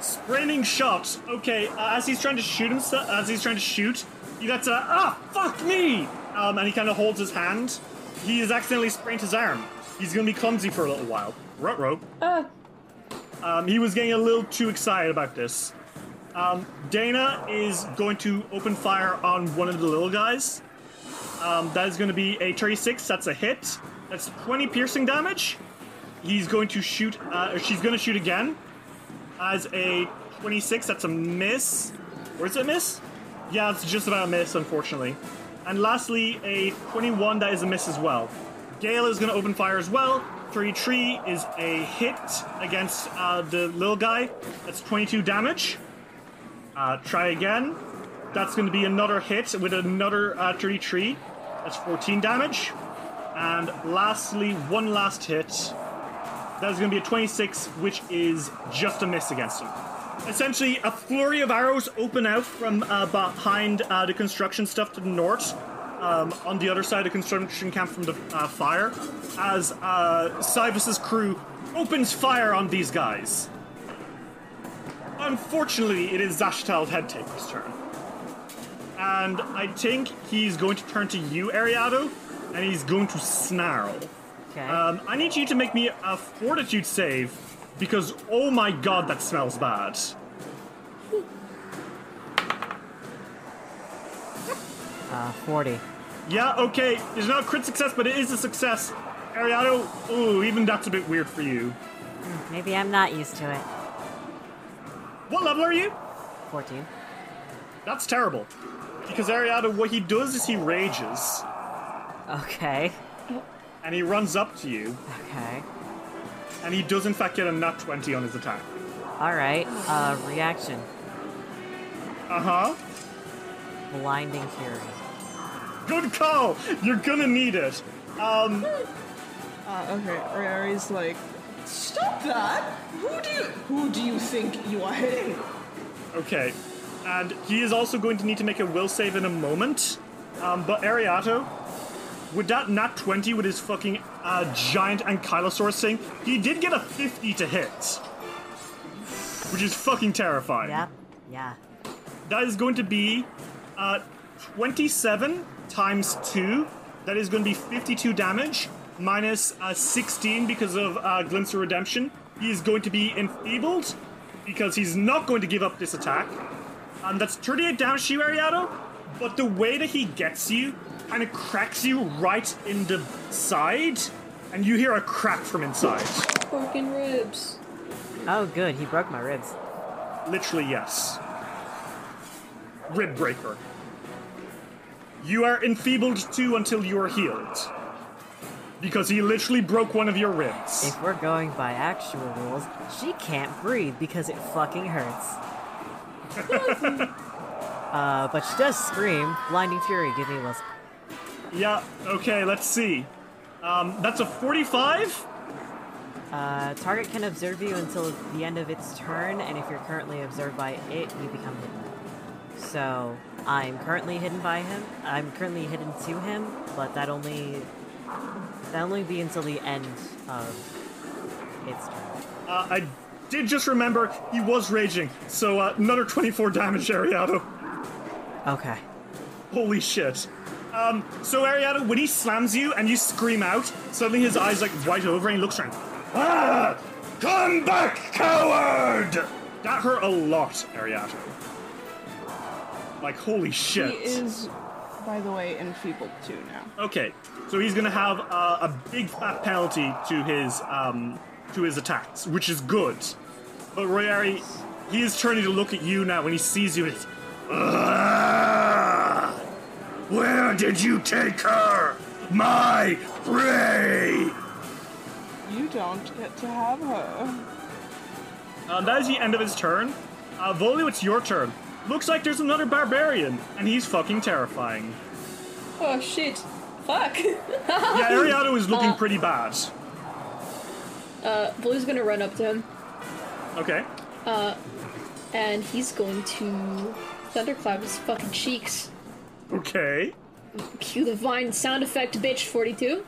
Spraining shot. Okay, uh, as he's trying to shoot himself, as he's trying to shoot, he gets a ah fuck me, um, and he kind of holds his hand. He has accidentally sprained his arm. He's gonna be clumsy for a little while. Rut Uh, Um, he was getting a little too excited about this. Um, Dana is going to open fire on one of the little guys. Um, that is going to be a 36. That's a hit. That's 20 piercing damage. He's going to shoot. Uh, she's going to shoot again. As a 26. That's a miss. Or is it a miss? Yeah, it's just about a miss, unfortunately. And lastly, a 21. That is a miss as well. Gale is going to open fire as well. 33 is a hit against uh, the little guy. That's 22 damage. Uh, try again. That's going to be another hit with another uh, 33. That's 14 damage. And lastly, one last hit. That is going to be a 26, which is just a miss against him. Essentially, a flurry of arrows open out from uh, behind uh, the construction stuff to the north, um, on the other side of construction camp from the uh, fire, as uh, Cybus's crew opens fire on these guys. Unfortunately, it is Zashtal Headtaker's turn. And I think he's going to turn to you, Ariado, and he's going to snarl. Okay. Um, I need you to make me a fortitude save because, oh my god, that smells bad. uh, 40. Yeah, okay, it's not a crit success, but it is a success. Ariado, ooh, even that's a bit weird for you. Maybe I'm not used to it. What level are you? 14. That's terrible. Because Ariado, what he does is he rages, Okay. and he runs up to you, Okay. and he does in fact get a nat 20 on his attack. Alright. Uh, reaction. Uh huh. Blinding Fury. Good call! You're gonna need it. Um, Uh, okay, Ryari's like, stop that! Who do you, who do you think you are hitting? Okay, and he is also going to need to make a will save in a moment. Um, but Ariato, with that nat 20 with his fucking uh, giant ankylosaurus thing, he did get a 50 to hit. Which is fucking terrifying. Yep. Yeah. That is going to be uh, 27 times 2. That is going to be 52 damage, minus uh, 16 because of uh, Glimpse of Redemption. He is going to be enfeebled because he's not going to give up this attack. And that's 38 damage to you, Ariado. But the way that he gets you kind of cracks you right in the side, and you hear a crack from inside. Broken ribs. Oh, good. He broke my ribs. Literally, yes. Rib breaker. You are enfeebled too until you are healed. Because he literally broke one of your ribs. If we're going by actual rules, she can't breathe because it fucking hurts. [LAUGHS] uh, but she does scream. Blinding Fury, give me a list. Yeah, okay, let's see. Um, that's a 45? Uh, target can observe you until the end of its turn, and if you're currently observed by it, you become hidden. So, I'm currently hidden by him. I'm currently hidden to him, but that only that only be until the end of its turn. Uh, I did just remember he was raging, so uh, another 24 damage, Ariado. Okay. Holy shit. Um, so Ariado, when he slams you and you scream out, suddenly his eyes like white over and he looks around. Ah! Come back, coward! That hurt a lot, Ariado. Like, holy shit. He is, by the way, enfeebled too now. Okay, so he's gonna have uh, a big fat penalty to his um, to his attacks, which is good. But Royari, he is turning to look at you now when he sees you. And "Ah! Where did you take her, my prey? You don't get to have her. Um, that is the end of his turn. Uh, Volio, it's your turn. Looks like there's another barbarian, and he's fucking terrifying. Oh shit. Fuck. [LAUGHS] Yeah, Ariado is looking pretty bad. Uh, Blue's gonna run up to him, Okay. Uh, and he's going to thunderclap his fucking cheeks. Okay. Cue the vine sound effect, bitch. Forty-two.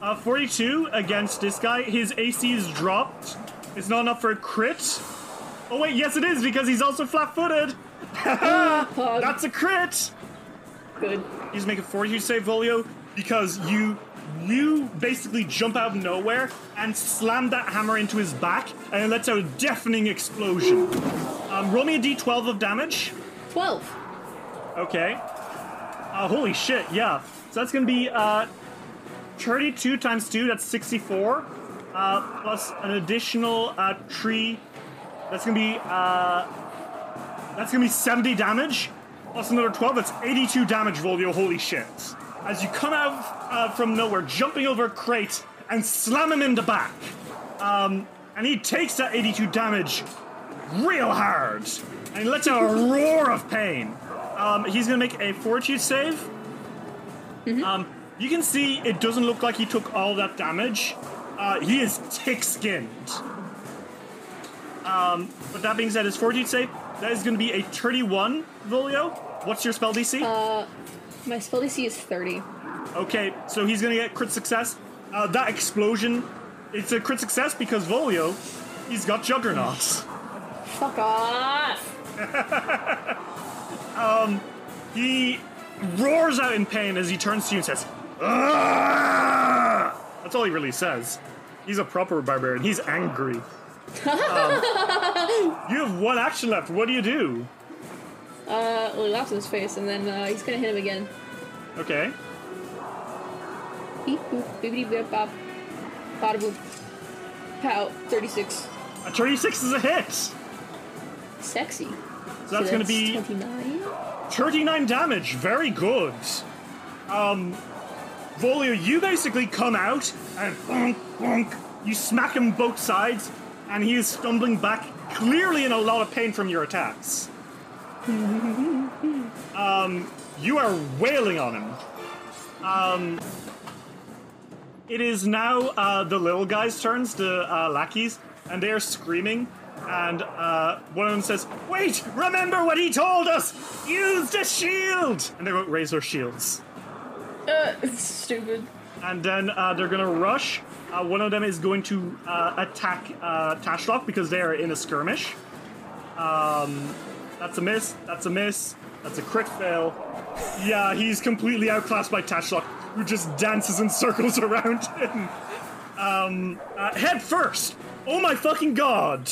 Uh, 42 against this guy. His AC is dropped. It's not enough for a crit. Oh wait, yes it is because he's also flat-footed. [LAUGHS] That's a crit. Good. You just He's making 42 save Volio because you you basically jump out of nowhere and slam that hammer into his back and it lets out a deafening explosion. Um, roll me a d12 of damage. Twelve. Okay. Uh, holy shit, yeah. So that's gonna be uh, 32 times 2, that's 64. Uh, plus an additional uh, tree. That's gonna be uh, that's gonna be 70 damage. Plus another 12, that's 82 damage, Volio. Holy shit. As you come out uh, from nowhere, jumping over a crate and slam him in the back. Um, and he takes that 82 damage real hard and he lets out a roar of pain. Um, he's gonna make a fortitude save. Um, you can see it doesn't look like he took all that damage. Uh, he is thick skinned. Um, but that being said, his fortitude save, that is gonna be a 31, Volio. What's your spell DC? Uh, my spell DC is 30. Okay, so he's gonna get crit success. Uh, that explosion, it's a crit success because Volio, he's got Juggernauts. Fuck off! [LAUGHS] um, He roars out in pain as he turns to you and says, "Ah!" That's all he really says. He's a proper barbarian. He's angry. Um, you have one action left. What do you do? Uh, well, he laughs in his face, and then uh, he's gonna hit him again. Okay. Beep boop, bip bop, bada boop. Pow, 36. A 36 is a hit. Sexy. So that's going to be 29. 39 damage. Very good. Um, Volio, you basically come out and bonk, bonk. You smack him both sides, and he is stumbling back, clearly in a lot of pain from your attacks. [LAUGHS] um, you are wailing on him. Um, it is now uh, the little guys' turns, the uh, lackeys, and they are screaming. And uh, one of them says, Wait, remember what he told us! Use the shield! And they won't raise their shields. Uh, it's [LAUGHS] stupid. And then uh, they're gonna rush. Uh, one of them is going to uh, attack uh, Tashlock because they are in a skirmish. Um, that's a miss. That's a miss. That's a crit fail. Yeah, he's completely outclassed by Tashlock, who just dances in circles [LAUGHS] around him. Um, uh, head first. Oh my fucking god! [GASPS]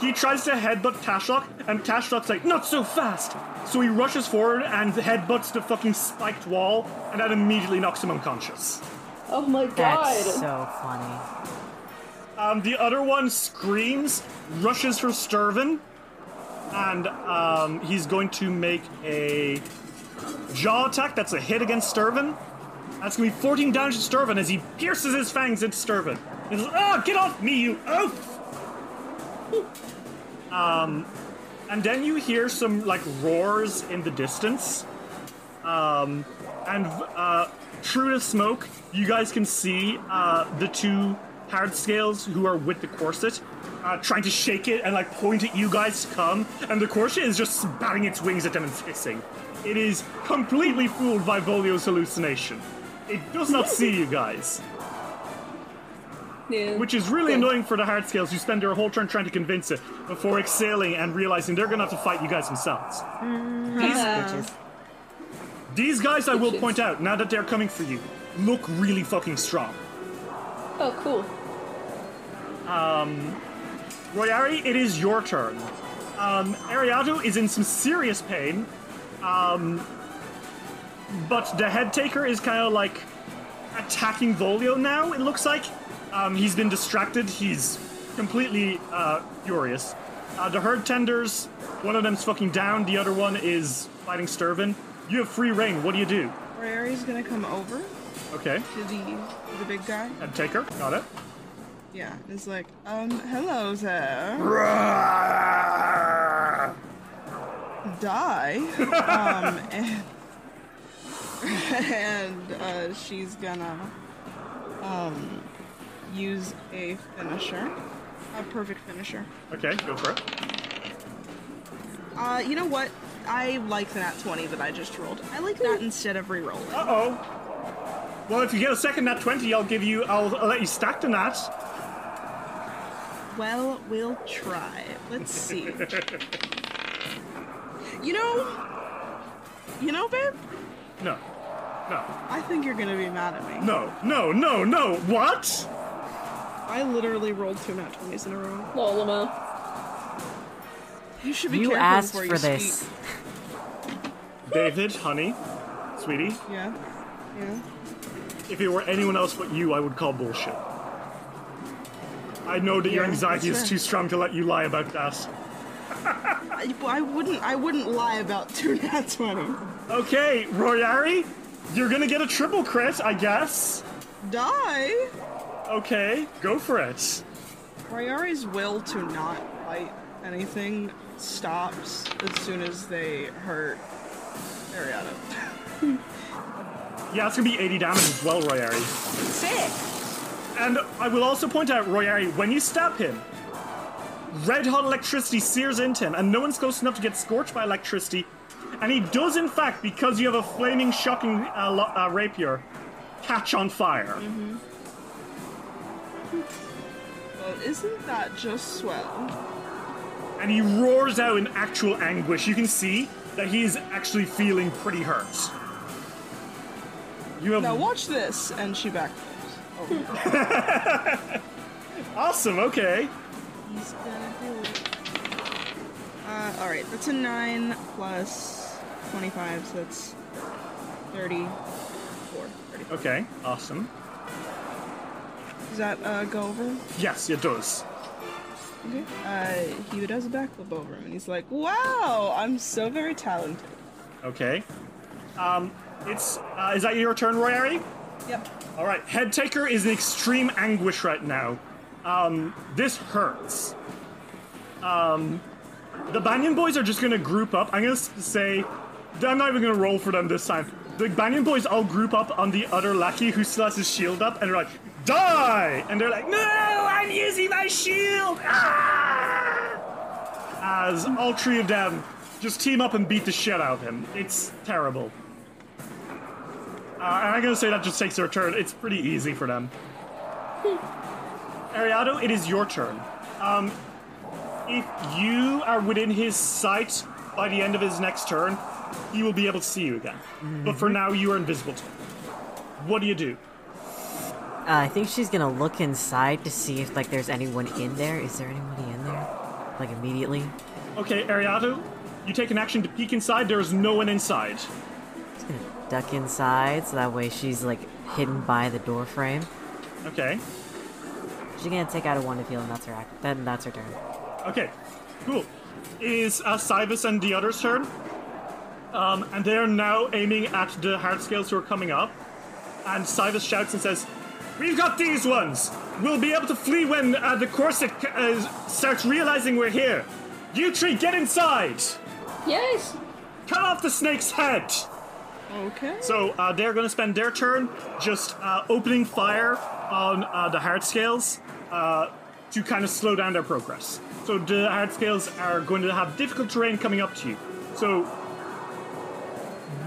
he tries to headbutt Tashlock, and Tashlock's like, not so fast! So he rushes forward and headbutts the fucking spiked wall, and that immediately knocks him unconscious. Oh my god! That's so funny. Um, the other one screams, rushes for Sturvin, and um, he's going to make a jaw attack. That's a hit against Sturvin. That's gonna be 14 damage to Sturvin as he pierces his fangs into Sturvin. He says, "Ah, get off me, you oaf!" Um, and then you hear some like roars in the distance. Um, and uh, through to smoke, you guys can see uh, the two hard scales who are with the corset uh, trying to shake it and like point at you guys to come. And the corset is just batting its wings at them and hissing. It is completely fooled by Volio's hallucination. It does not see you guys, Yeah. which is really annoying for the hard scales who spend their whole turn trying to convince it before exhaling and realizing they're gonna have to fight you guys themselves. Bitches. These guys, I will Bitches. point out, now that they're coming for you, look really fucking strong. Oh, cool. Royari, it is your turn. Um, Ariado is in some serious pain, um, but the head taker is kind of like attacking Volio now, it looks like. Um, he's been distracted, he's completely uh, furious. Uh, the herd tenders, one of them's fucking down, the other one is fighting Sturvin. You have free reign, what do you do? Rary's gonna come over Okay, to the the big guy. And take her. got it. Yeah, it's like, um, hello there. Die. [LAUGHS] um, and [LAUGHS] and uh, she's gonna um use a finisher, a perfect finisher. Okay, go for it. Uh, you know what? I like that 20 that I just rolled. I like that instead of re-rolling. Uh oh. Well, if you get a second nat 20, I'll give you, I'll, I'll let you stack the nat. Well, we'll try. Let's see. [LAUGHS] you know, you know, babe. No. No. I think you're gonna be mad at me. No. No. No. No. What? I literally rolled two nat 20s in a row. Lolamo. You should be You careful asked before for you this. speak. David, honey, sweetie, Yeah. Yeah. if it were anyone else but you, I would call bullshit. I know that your anxiety is fair. too strong to let you lie about that. I, I wouldn't. I wouldn't lie about [LAUGHS] two nat 20. Okay, Royari, you're gonna get a triple crit, I guess. die. Okay, go for it. Royari's will to not fight anything stops as soon as they hurt Ariana. Yeah, it's gonna be 80 damage as well, Royari. Sick! And I will also point out, Royari, when you stab him, red hot electricity sears into him, and no one's close enough to get scorched by electricity. And he does, in fact, because you have a flaming, shocking uh, lo- uh, rapier, catch on fire. Well, isn't that just swell? And he roars out in actual anguish. You can see that he is actually feeling pretty hurt. You have Now watch this, and she backflips. [LAUGHS] Oh, awesome. Okay. he's gonna do it. Uh, alright, that's a 9 plus 25, so that's 34. 34. Okay. Awesome. Does that uh, go over? Yes, it does. Uh, he does a backflip over him, and he's like, "Wow, I'm so very talented." Okay. Um, it's uh, is that your turn, Royari? Yep. All right. Head taker is in extreme anguish right now. Um, this hurts. Um, the Banyan boys are just gonna group up. I'm gonna say, I'm not even gonna roll for them this time. The Banyan boys all group up on the other lackey who still has his shield up, and they're like, "Die!" And they're like, "No, I'm using my shield!" Ah! As all three of them just team up and beat the shit out of him. It's terrible. Uh, and I'm gonna say that just takes their turn. It's pretty easy for them. Ariado, it is your turn. Um, if you are within his sight by the end of his next turn, he will be able to see you again. But for now, you are invisible to him. What do you do? Uh, I think she's gonna look inside to see if like there's anyone in there. Is there anybody in there? Like immediately? Okay, Ariado, you take an action to peek inside. There is no one inside. Just gonna duck inside so that way she's like hidden by the door frame. Okay. She's gonna take out a one to heal, and that's her act. Then that's her turn. Okay, cool. Is uh, Cybus and the others' turn. Um, and they are now aiming at the hard scales who are coming up. And Cybus shouts and says, We've got these ones! We'll be able to flee when uh, the corset uh, starts realizing we're here. You three, get inside! Yes. Cut off the snake's head! Okay. So uh, they're going to spend their turn just uh, opening fire on uh, the hard scales uh, to kind of slow down their progress. So the hard scales are going to have difficult terrain coming up to you. So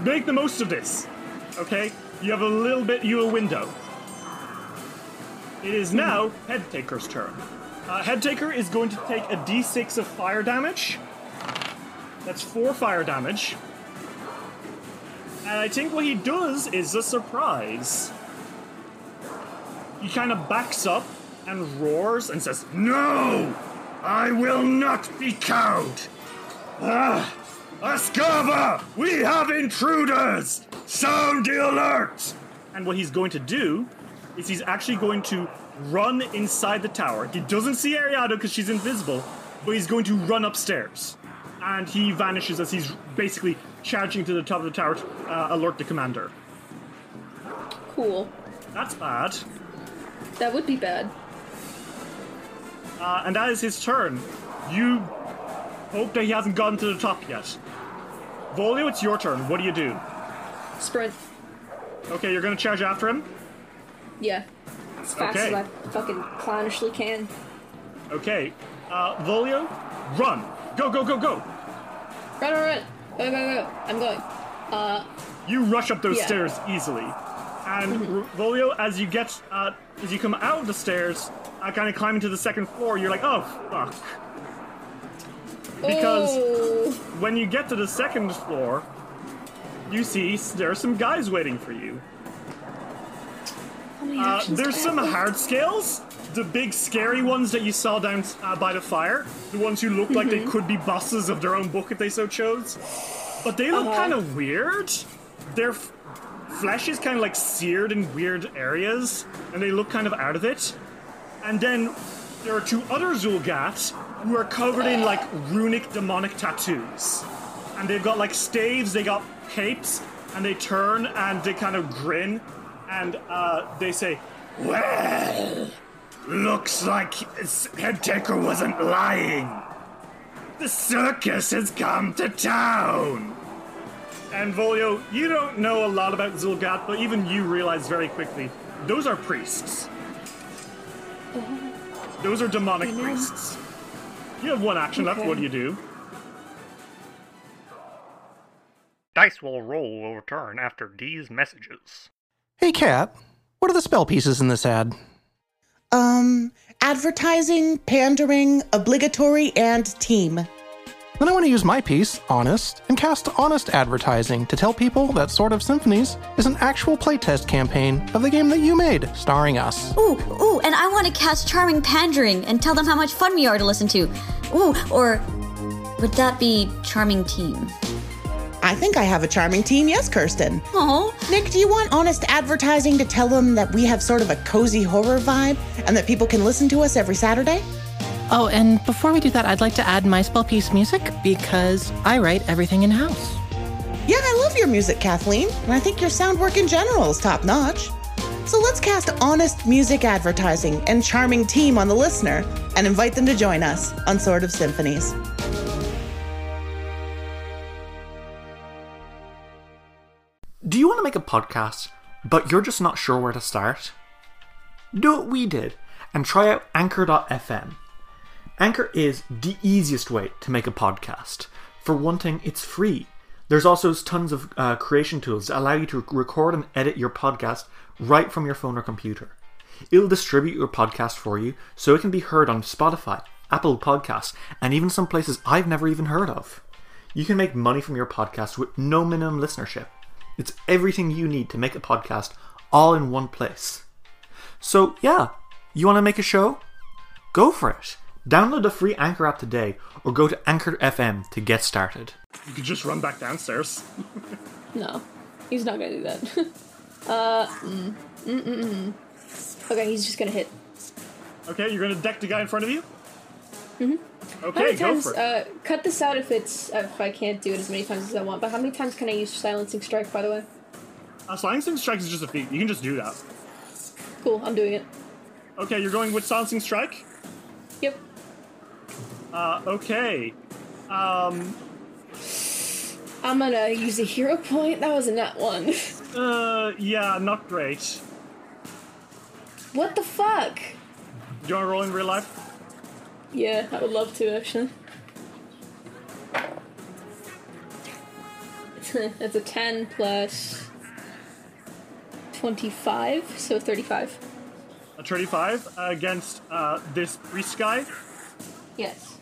make the most of this. Okay, you have a little bit. You a window. It is now Head Taker's turn. Uh, Head Taker is going to take a d6 of fire damage. That's four fire damage. And I think what he does is a surprise. He kind of backs up and roars and says, No! I will not be cowed! Ah! Ascava! We have intruders! Sound the alert! And what he's going to do is he's actually going to run inside the tower. He doesn't see Ariado because she's invisible, but he's going to run upstairs. And he vanishes as he's basically charging to the top of the tower to uh, alert the commander. Cool. That's bad. That would be bad. Uh, and that is his turn. You hope that he hasn't gotten to the top yet. Volio, it's your turn. What do you do? Sprint. Okay, you're gonna charge after him? Yeah. As fast Okay. as I fucking clownishly can. Okay. Uh, Volio, run! Go, go, go, go! Run, run, run. Go, go, go. I'm going. Uh, You rush up those Yeah. stairs easily. And R- Volio, as you get, uh, as you come out of the stairs, uh, kind of climbing to the second floor, you're like, oh, fuck. Because oh. when you get to the second floor, you see there are some guys waiting for you. Uh, there's some hard scales, the big scary ones that you saw down uh, by the fire, the ones who look like Mm-hmm. they could be bosses of their own book if they so chose. But they look Uh-huh. kind of weird. Their f- flesh is kind of like seared in weird areas, and they look kind of out of it. And then there are two other Xulgaths who are covered in like runic demonic tattoos. And they've got like staves, they got capes, and they turn and they kind of grin. And uh, they say, Well, looks like Head Taker wasn't lying. The circus has come to town. and Volio, you don't know a lot about Xulgath, but even you realize very quickly, those are priests. Those are demonic priests. You have one action left. What do you do? Dice will roll will return after these messages. Hey, Cat. What are the spell pieces in this ad? Um, advertising, pandering, obligatory, and team. Then I want to use my piece, Honest, and cast Honest Advertising to tell people that Sword of Symphonies is an actual playtest campaign of the game that you made, starring us. Ooh, ooh, and I want to cast Charming Pandering and tell them how much fun we are to listen to. Ooh, or would that be Charming Team? I think I have a charming team, yes, Kirsten. Oh, Nick, do you want honest advertising to tell them that we have sort of a cozy horror vibe and that people can listen to us every Saturday? Oh, and before we do that, I'd like to add my spell piece music because I write everything in house. Yeah, I love your music, Kathleen, and I think your sound work in general is top notch. So let's cast honest music advertising and charming team on the listener and invite them to join us on Sword of Symphonies. Do you want to make a podcast, but you're just not sure where to start? Do what we did and try out Anchor.fm. Anchor is the easiest way to make a podcast. For one thing, it's free. There's also tons of uh, creation tools that allow you to record and edit your podcast right from your phone or computer. It'll distribute your podcast for you so it can be heard on Spotify, Apple Podcasts, and even some places I've never even heard of. You can make money from your podcast with no minimum listenership. It's everything you need to make a podcast all in one place. So, yeah, you want to make a show? Go for it. Download the free Anchor app today or go to Anchor FM to get started. You could just run back downstairs. [LAUGHS] No, he's not gonna do that. [LAUGHS] uh, mm, mm, mm, mm. Okay, he's just gonna hit. Okay, you're gonna deck the guy in front of you. Mhm. how Okay, many go times? for it. Uh, cut this out if it's if I can't do it as many times as I want. But how many times can I use silencing strike? By the way. Uh, silencing strike is just a feat. You can just do that. Cool, I'm doing it. Okay, you're going with silencing strike. Yep. Uh, okay. Um, I'm gonna use a hero point. That was a net one. [LAUGHS] uh, yeah, not great. what the fuck? Do you want to roll in real life? Yeah, I would love to actually. [LAUGHS] That's a 10 plus 25, so 35. A 35 against uh, this priest guy. Yes.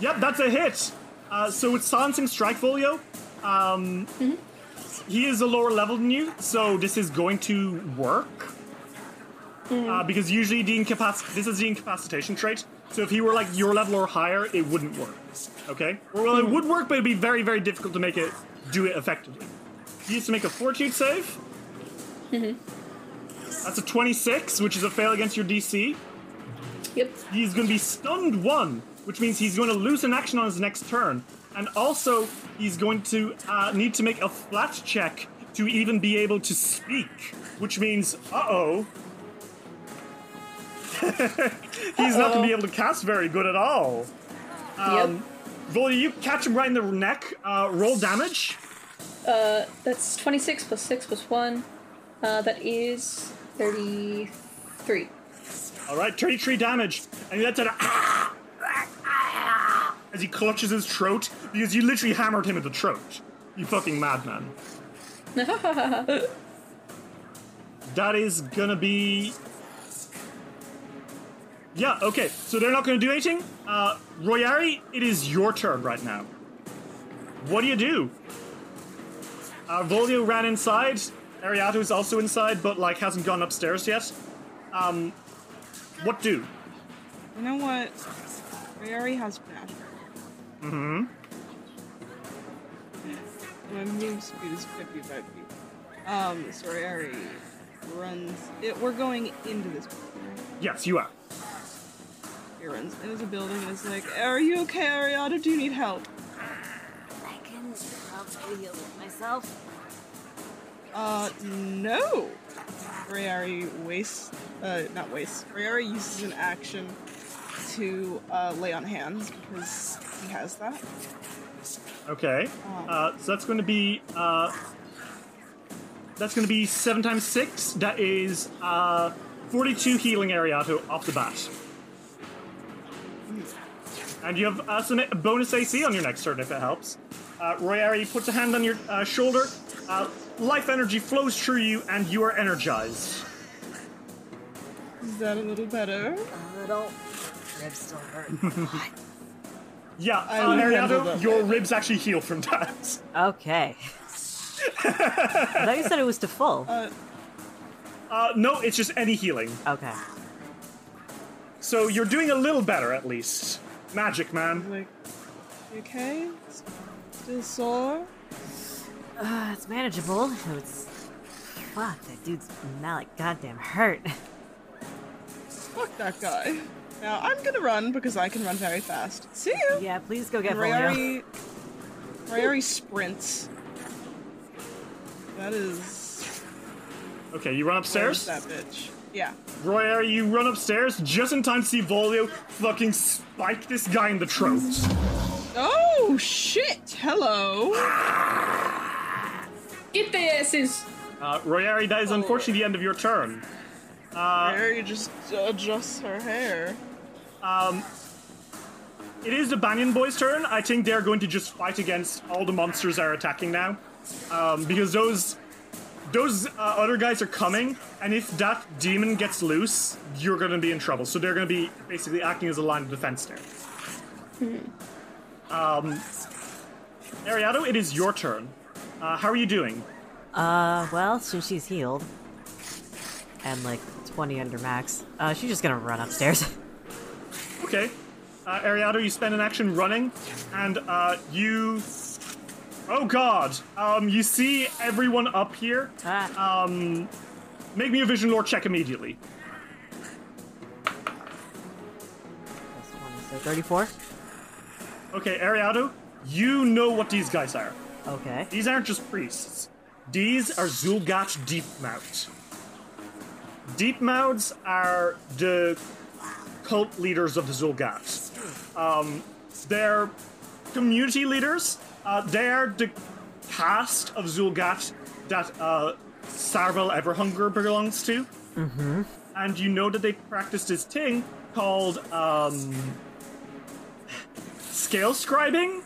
Yep, that's a hit. Uh, so with silencing strike Volio, um, he is a lower level than you, so this is going to work. Uh, because usually the incapac- this is the incapacitation trait. So if he were like your level or higher, it wouldn't work. Okay? Well, it would work, but it'd be very, very difficult to make it do it effectively. He needs to make a fortitude save. Mm-hmm. That's a 26, which is a fail against your DC. Yep. He's going to be stunned one, which means he's going to lose an action on his next turn. And also, he's going to uh, need to make a flat check to even be able to speak, which means, uh oh. [LAUGHS] he's not going to be able to cast very good at all. Um, Volio, you catch him right in the neck. Uh, roll damage. Uh, that's 26 plus 6 plus 1. Uh, that is 33. All right, 33 damage, and that's an ah, as he clutches his throat because you literally hammered him in the throat. You fucking madman. [LAUGHS] That is gonna be. Yeah, okay, so they're not gonna do anything. Uh, Royari, it is your turn right now. What do you do? Uh, Volio ran inside. Ariato is also inside, but like hasn't gone upstairs yet. Um, what do? You know what? Royari has dash. Mm-hmm. My move speed is 55 feet. Um, so Rayari runs. It, we're going into this building. Yes, you are. He runs into the building and is like, Are you okay, Ariana? Do you need help? I can probably heal myself. Uh, no. Rayari wastes, uh, not wastes. Rayari uses an action to uh, lay on hands because he has that. Okay. Uh, so that's going to be uh, that's going to be seven times six. That is uh, forty-two healing Ariato off the bat. And you have uh, some bonus AC on your next turn if it helps. Uh, Royari puts a hand on your uh, shoulder. Uh, life energy flows through you, and you are energized. Is that a little better? A little. Ribs still hurt. [LAUGHS] [LAUGHS] Yeah, I uh, will handle Ariato, that your later. ribs actually heal from that. [LAUGHS] Okay. I thought you said it was to full. Uh, Uh, no, it's just any healing. Okay. So you're doing a little better at least. Magic, man. like, you okay? Still sore? Uh, it's manageable. [LAUGHS] It's. Fuck, that dude's not like goddamn hurt. Fuck that guy. Now I'm gonna run because I can run very fast. See you. Yeah, please go get Rayari. Rayari sprints. That is. Okay, you run upstairs? Where's that bitch? Yeah. Royer, you run upstairs just in time to see Volio fucking spike this guy in the throat. Oh shit! Hello. Get the asses! Uh, Royari, that is unfortunately the end of your turn. Uh, Rayari just adjusts her hair. Um, it is the Banyan Boys' turn. I think they're going to just fight against all the monsters that are attacking now, um, because those those uh, other guys are coming, and if that demon gets loose, you're going to be in trouble. So they're going to be basically acting as a line of defense there. Um, Ariado, it is your turn. Uh, how are you doing? Uh, well, since she's healed and like 20 under max, uh, she's just gonna run upstairs. [LAUGHS] Okay. Uh, Ariado, you spend an action running, and uh, you. Oh god! Um, you see everyone up here. Um, make me a vision lore check immediately. so 34? Okay, Ariado, you know what these guys are. Okay. These aren't just priests. These are Xulgath Deep Mouth. Deep Mouths are the cult leaders of the Xulgath. Um, they're community leaders. Uh, they are the caste of Xulgath that uh, Sarvel Everhunger belongs to. Mm-hmm. And you know that they practice this thing called um, scale scribing,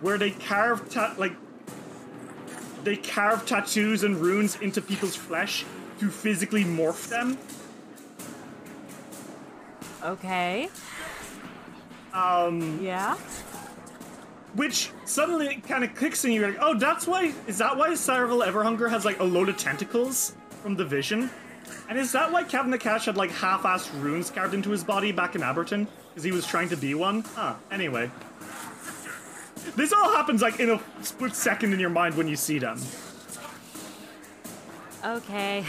where they carve ta- like they carve tattoos and runes into people's flesh to physically morph them. Okay. Um. Yeah. Which suddenly kind of clicks in you. You're like, oh, that's why. Is that why Sarvel Everhunger has like a load of tentacles from the vision? And is that why Captain Nakash had like half-assed runes carved into his body back in Aberton? Because he was trying to be one? Huh. Anyway. This all happens like in a split second in your mind when you see them. Okay.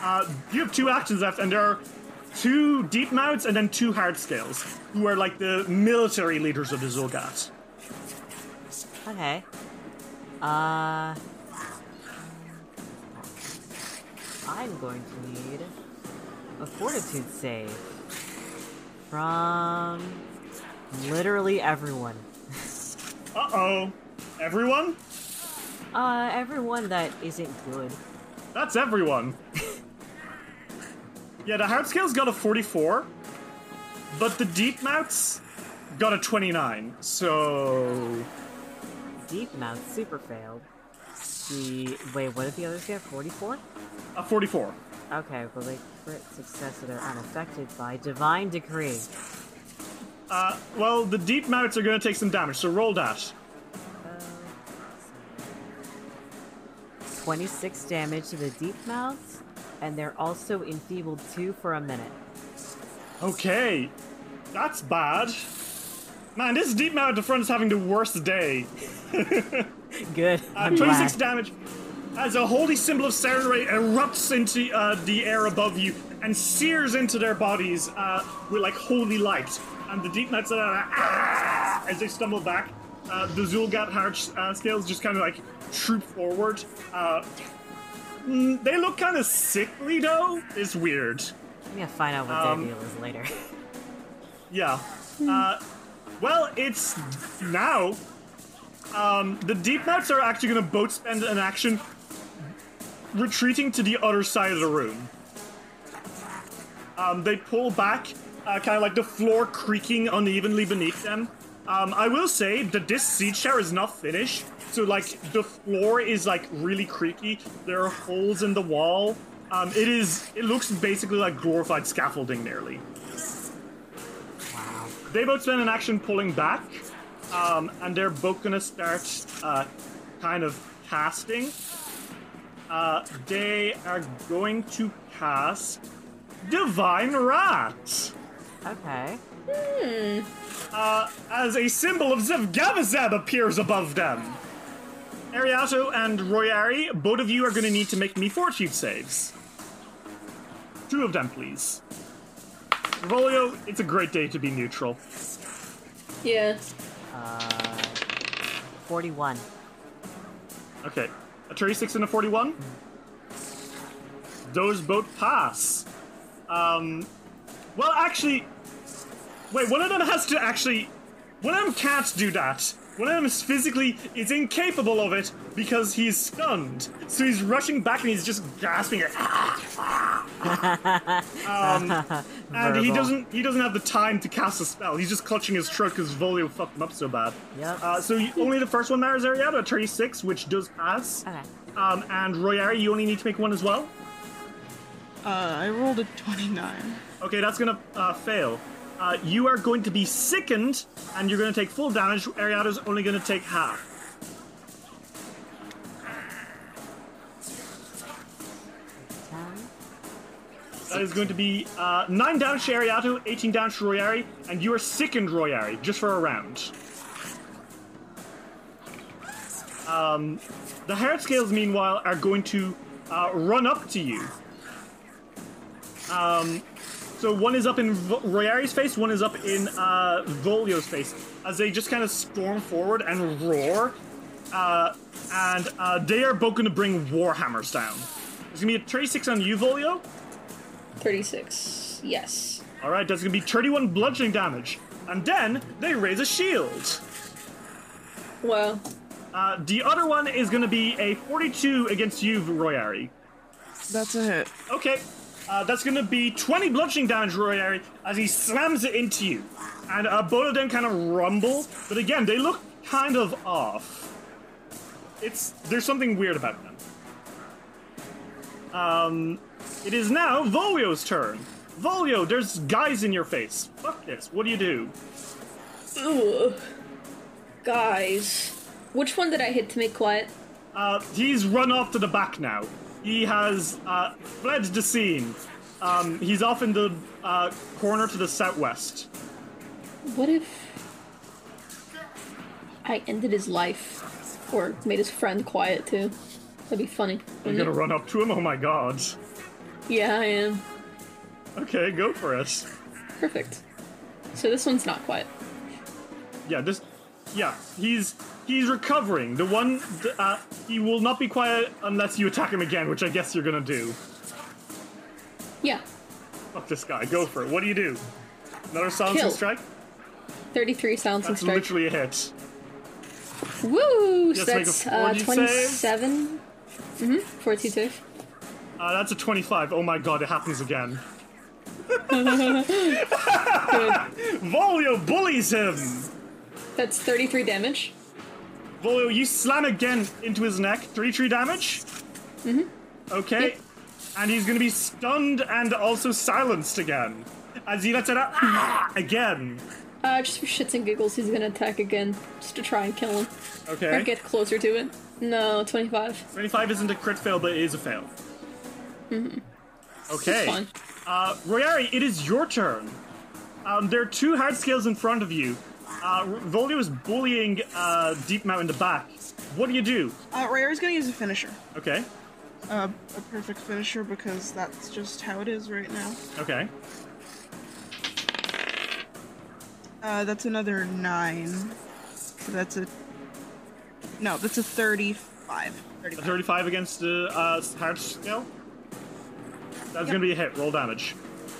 Uh, you have two actions left, and there are two deep mouths and then two hard scales, who are like the military leaders of the Xulgath. Okay. Uh. I'm going to need a fortitude save from literally everyone. [LAUGHS] Uh oh. Everyone? Uh, everyone that isn't good. That's everyone. [LAUGHS] yeah, the hard scales got a 44, but the deep mouths got a 29, so. Deep mouth super failed. The wait, what did the others get? Forty-four. A 44. Okay, well they crit success so they're unaffected by divine decree. Uh, well, the deep mouths are gonna take some damage, so roll that. Twenty-six damage to the deep mouths, and they're also enfeebled two for a minute. Okay, that's bad. Man, this deep the front is having the worst day. [LAUGHS] Good. Uh, I'm 26 glad. damage as a holy symbol of Saturday erupts into uh, the air above you and sears into their bodies uh, with like holy light. And the deep mouths are ah, as they stumble back. uh, the Xulgath heart uh, scales just kind of like troop forward. Mm, they look kind of sickly though. It's weird. I'm gonna find out what Um, their deal is later. [LAUGHS] Yeah. Uh, well, it's now. Um, the deep mouths are actually going to both spend an action retreating to the other side of the room. Um, they pull back, uh, kind of like the floor creaking unevenly beneath them. Um, I will say that this siege tower is not finished, so like the floor is like really creaky. There are holes in the wall. Um, it is. It looks basically like glorified scaffolding, nearly. They both spend an action pulling back, um, and they're both gonna start uh, kind of casting. Uh, they are going to cast Divine Wrath. Okay. Hmm. Uh, as a symbol of Zevgavizeb appears above them. Ariato and Royari, both of you are going to need to make me fortitude saves. Two of them, please. Revolio, it's a great day to be neutral. Yeah. Uh, 41. Okay, a 36 and a 41. Those both pass. Um, well, actually, wait. One of them has to actually. One of them can't do that. One of them is physically is incapable of it because he's stunned. So he's rushing back and he's just gasping. um, [LAUGHS] and he doesn't. He doesn't have the time to cast a spell. He's just clutching his throat because Volio fucked him up so bad. Yep. Uh, so you, only the first one matters, Ariana. A 36, which does pass. Okay. Um, and Royari, you only need to make one as well. Uh, I rolled a 29. Okay, that's gonna uh, fail. Uh, you are going to be sickened, and you're gonna take full damage. Ariada's only gonna take half. That is going to be uh, 9 damage to Ariato, 18 damage to Royari, and you are sickened, Royari, just for a round. Um, the hard scales, meanwhile, are going to uh, run up to you. Um, so one is up in v- Royari's face, one is up in uh, Volio's face, as they just kind of storm forward and roar. Uh, and uh, they are both going to bring Warhammers down. There's going to be a 36 on you, Volio. 36. Yes. All right, that's going to be 31 bludgeoning damage. And then they raise a shield. Wow. Uh, the other one is going to be a 42 against you, Royari. That's a hit. Okay. Uh, that's going to be 20 bludgeoning damage, Royari, as he slams it into you. And uh, both of them kind of rumble, but again, they look kind of off. It's there's something weird about them. Um, it is now Volio's turn. Volio, there's guys in your face. Fuck this. What do you do? Ugh. Guys. Which one did I hit to make quiet? Uh, he's run off to the back now. He has uh, fled the scene. Um, he's off in the uh, corner to the southwest. What if I ended his life? Or made his friend quiet too? That'd be funny. You're gonna it? run up to him? Oh my god. Yeah, I am. Okay, go for it. Perfect. So this one's not quiet. Yeah, this. Yeah, he's he's recovering. The one, uh, he will not be quiet unless you attack him again, which I guess you're gonna do. Yeah. Fuck this guy. Go for it. What do you do? Another silencing Kill. strike. 33 sounds and That's strike. literally a hit. Woo! Yes, So a that's uh, fortitude save. 27. Mm-hmm. 42 save. Uh, that's a 25. Oh my god, it happens again. [LAUGHS] [LAUGHS] Volio bullies him. That's 33 damage. Volio, you slam again into his neck. 33 damage. Mm-hmm. Okay. And he's gonna be stunned and also silenced again. As he lets it out ah, [LAUGHS] again. Uh, just for shits and giggles, he's gonna attack again, just to try and kill him. Okay. Or get closer to it. No, 25. 25 isn't a crit fail, but it is a fail. Mm-hmm. Okay. Uh, Royari, it is your turn. Um, there are two hard scales in front of you. Uh, Volio is bullying uh, Deep Mouth in the back. What do you do? Uh, Rare's gonna use a finisher. Okay. Uh, a perfect finisher because that's just how it is right now. Okay. Uh, that's another nine. So that's a no. That's a thirty-five. A 35. 35 against the uh, hard scale? That's gonna be a hit. Roll damage.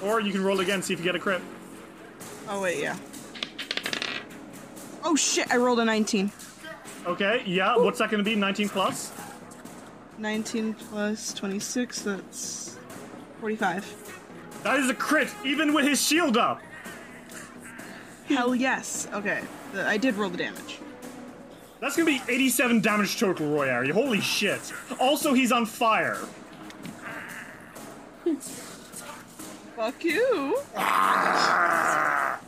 Or you can roll again, see if you get a crit. Oh wait, yeah. Oh shit! I rolled a nineteen. Okay, yeah, what's that gonna be? 19 plus? 19 plus 26, that's 45. That is a crit, even with his shield up! Hell yes. Okay, the, I did roll the damage. That's gonna be 87 damage total, Royari. Holy shit. Also, he's on fire. Fuck you. Ah!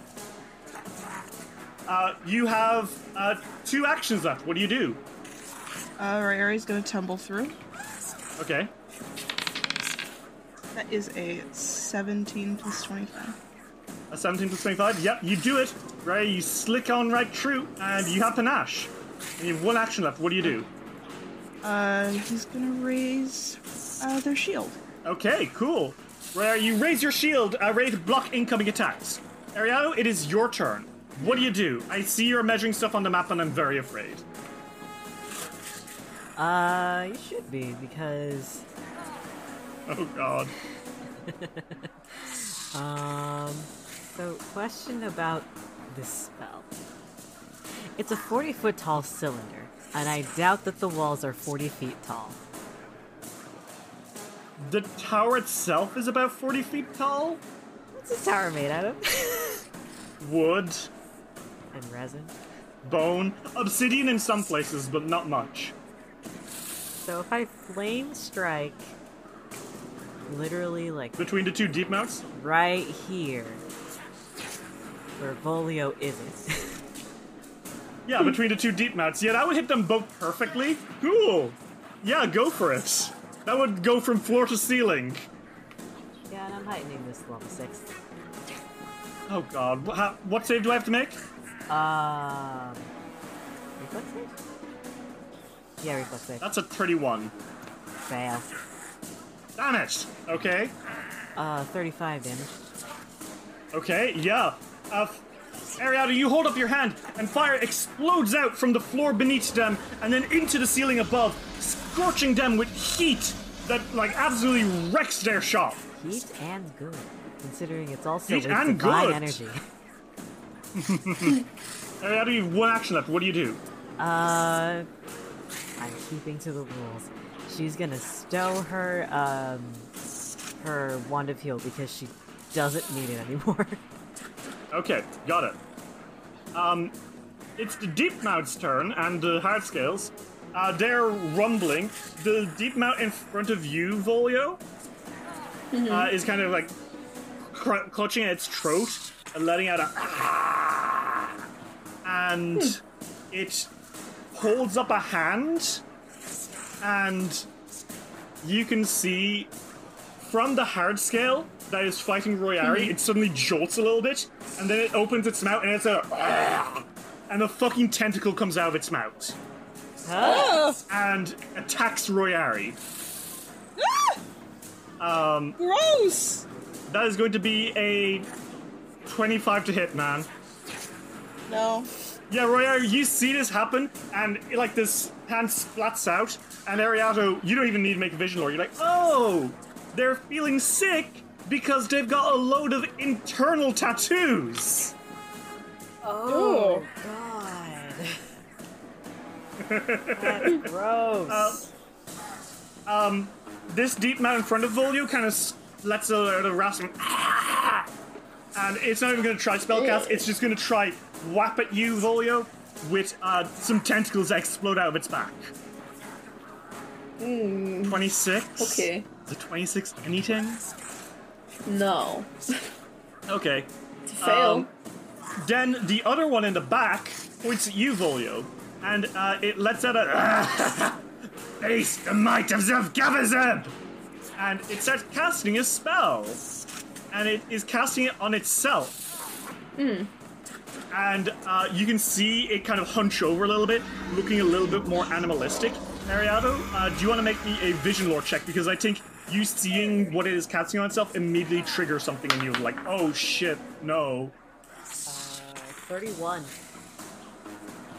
Uh, you have uh, two actions left. What do you do? Uh, Ryari's gonna tumble through. Okay. That is a 17 plus 25. A 17 plus 25? Yep, you do it. Right, you slick on right through, and you have panache. And you have one action left. What do you do? Uh, he's gonna raise uh, their shield. Okay, cool. Where you raise your shield, uh, ready to block incoming attacks. Ariano, it is your turn. What do you do? I see you're measuring stuff on the map, and I'm very afraid. Uh, you should be because Oh god. [LAUGHS] um. So, question about this spell. It's a 40 foot tall cylinder, and I doubt that the walls are 40 feet tall. The tower itself is about 40 feet tall. What's this tower made out of? [LAUGHS] Wood, and resin. bone, obsidian in some places, but not much. So if I flame strike, literally like Between the two deep mouths? right here, where Volio isn't. [LAUGHS] Yeah, between the two deep mouths. Yeah, that would hit them both perfectly. Cool. Yeah, go for it. That would go from floor to ceiling. yeah, and I'm heightening this level six. Oh god. What, how, what save do I have to make? Um, reflex save? Yeah, reflex save. That's a 31. Fail. Damn it. Okay. Uh, 35 damage. Okay, yeah. Uh, Ariada, you hold up your hand, and fire explodes out from the floor beneath them and then into the ceiling above, scorching them with heat that, like, absolutely wrecks their shop. Heat and good, considering it's also Heat and good. energy. [LAUGHS] [LAUGHS] Ariada, you one action left. What do you do? Uh, I'm keeping to the rules. She's gonna stow her um her wand of heal because she doesn't need it anymore. [LAUGHS] Okay, got it. Um, it's the deep mouth's turn, and the hard scales. Uh, they're rumbling. The deep mount in front of you, Volio, uh, is kind of like cr- clutching at its throat and letting out a [LAUGHS] and it holds up a hand, and you can see from the hard scale that is fighting Royari, it suddenly jolts a little bit, and then it opens its mouth, and it's a [LAUGHS] and the fucking tentacle comes out of its mouth and attacks Royari. Um, Gross! that is going to be a 25 to hit, man. No. Yeah, Royari, you see this happen, and like this hand splats out, and Ariato, you don't even need to make a vision lore. You're like, oh, they're feeling sick because they've got a load of internal tattoos. Oh, God. [LAUGHS] That's gross. Um, this deep man in front of Volio kind of lets out a rasp, and it's not even going to try spellcast. It's just going to try whap at you, Volio, with uh, some tentacles that explode out of its back. Twenty-six. Okay. Is it twenty-six anything? No. [LAUGHS] Okay. Fail. Um, then the other one in the back points at you, Volio, and uh, it lets out a [LAUGHS] face the might of Zevgavizeb, and it starts casting a spell, and it is casting it on itself. Hmm. And uh, you can see it kind of hunch over a little bit, looking a little bit more animalistic. Ariado, uh, do you want to make me a vision lore check? Because I think you seeing what it is casting on itself immediately triggers something in you, like, oh shit, no. Uh, 31.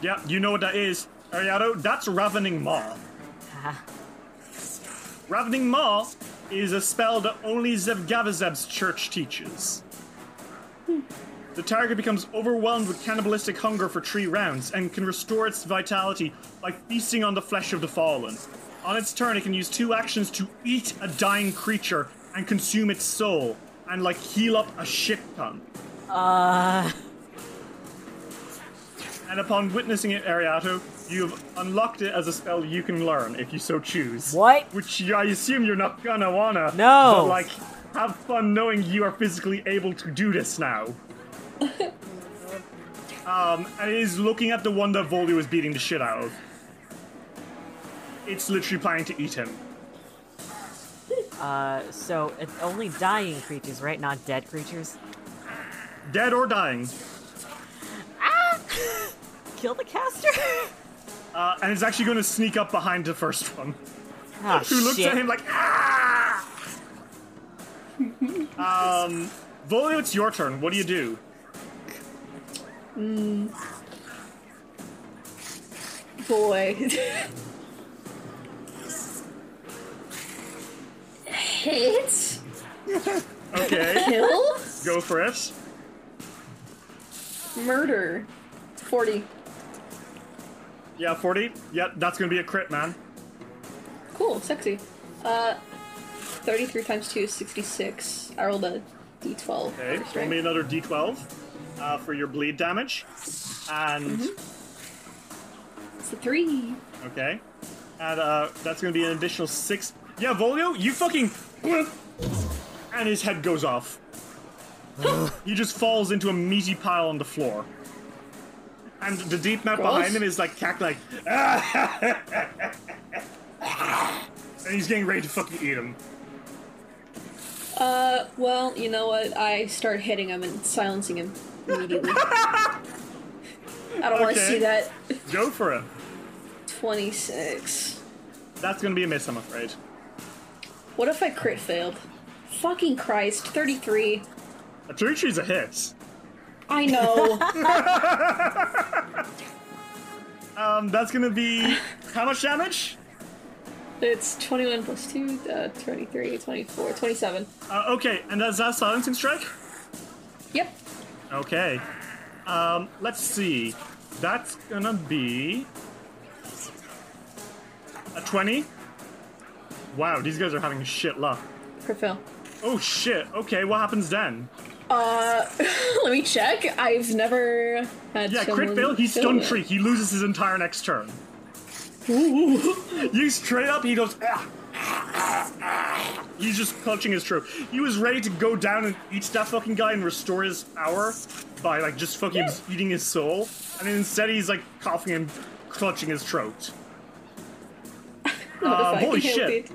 Yeah, you know what that is. Ariado, that's Ravening Maw. [LAUGHS] Ravening Maw is a spell that only Zevgavizeb's church teaches. The target becomes overwhelmed with cannibalistic hunger for three rounds and can restore its vitality by feasting on the flesh of the fallen. On its turn, it can use two actions to eat a dying creature and consume its soul, and like heal up a shit ton. Uh. And upon witnessing it, Ariato, you have unlocked it as a spell you can learn if you so choose. What? Which I assume you're not gonna wanna. No. But like, have fun knowing you are physically able to do this now. [LAUGHS] um, and it is looking at the one that Volio is beating the shit out of. It's literally planning to eat him. Uh, so it's only dying creatures, right? Not dead creatures. Dead or dying. Ah! [LAUGHS] Kill the caster. [LAUGHS] Uh, and it's actually going to sneak up behind the first one. Ah, [LAUGHS] who looks at him like, ah! um, Volio, it's your turn. What do you do? Mm. Boy. [LAUGHS] Hit. Okay. Kill. Go for it. Murder. 40. Yeah, 40. Yep, that's going to be a crit, man. Cool, sexy. Uh, 33 times 2 is 66. I rolled a d12. Okay, for roll me another d12 uh, for your bleed damage. And, It's a 3. okay. And uh, that's going to be an additional 6. Yeah, Volio, you fucking. And his head goes off. he just falls into a meaty pile on the floor. And the deep map Gross. behind him is like cackling, like. [LAUGHS] and he's getting ready to fucking eat him. Uh, well, you know what? I start hitting him and silencing him immediately. [LAUGHS] I don't want to see that. Go for it. 26. That's gonna be a miss, I'm afraid. What if I crit failed? Fucking Christ, 33. A tree tree's a hit. I know. [LAUGHS] Um, that's gonna be how much damage? it's 21 plus 2, uh, 23, 24, 27. Uh, okay, and that's that silencing strike. Yep. Okay. Um, let's see. That's gonna be a twenty. Wow, these guys are having shit luck. Crit fail. Oh shit. Okay, what happens then? Uh, [LAUGHS] let me check. I've never had Yeah, crit fail. He's stun tree. He loses his entire next turn. Ooh. [LAUGHS] you straight up. He goes. "Ah." He's just clutching his throat. He was ready to go down and eat that fucking guy and restore his power by like just fucking eating his soul, and instead he's like coughing and clutching his throat. [LAUGHS] Um, holy shit!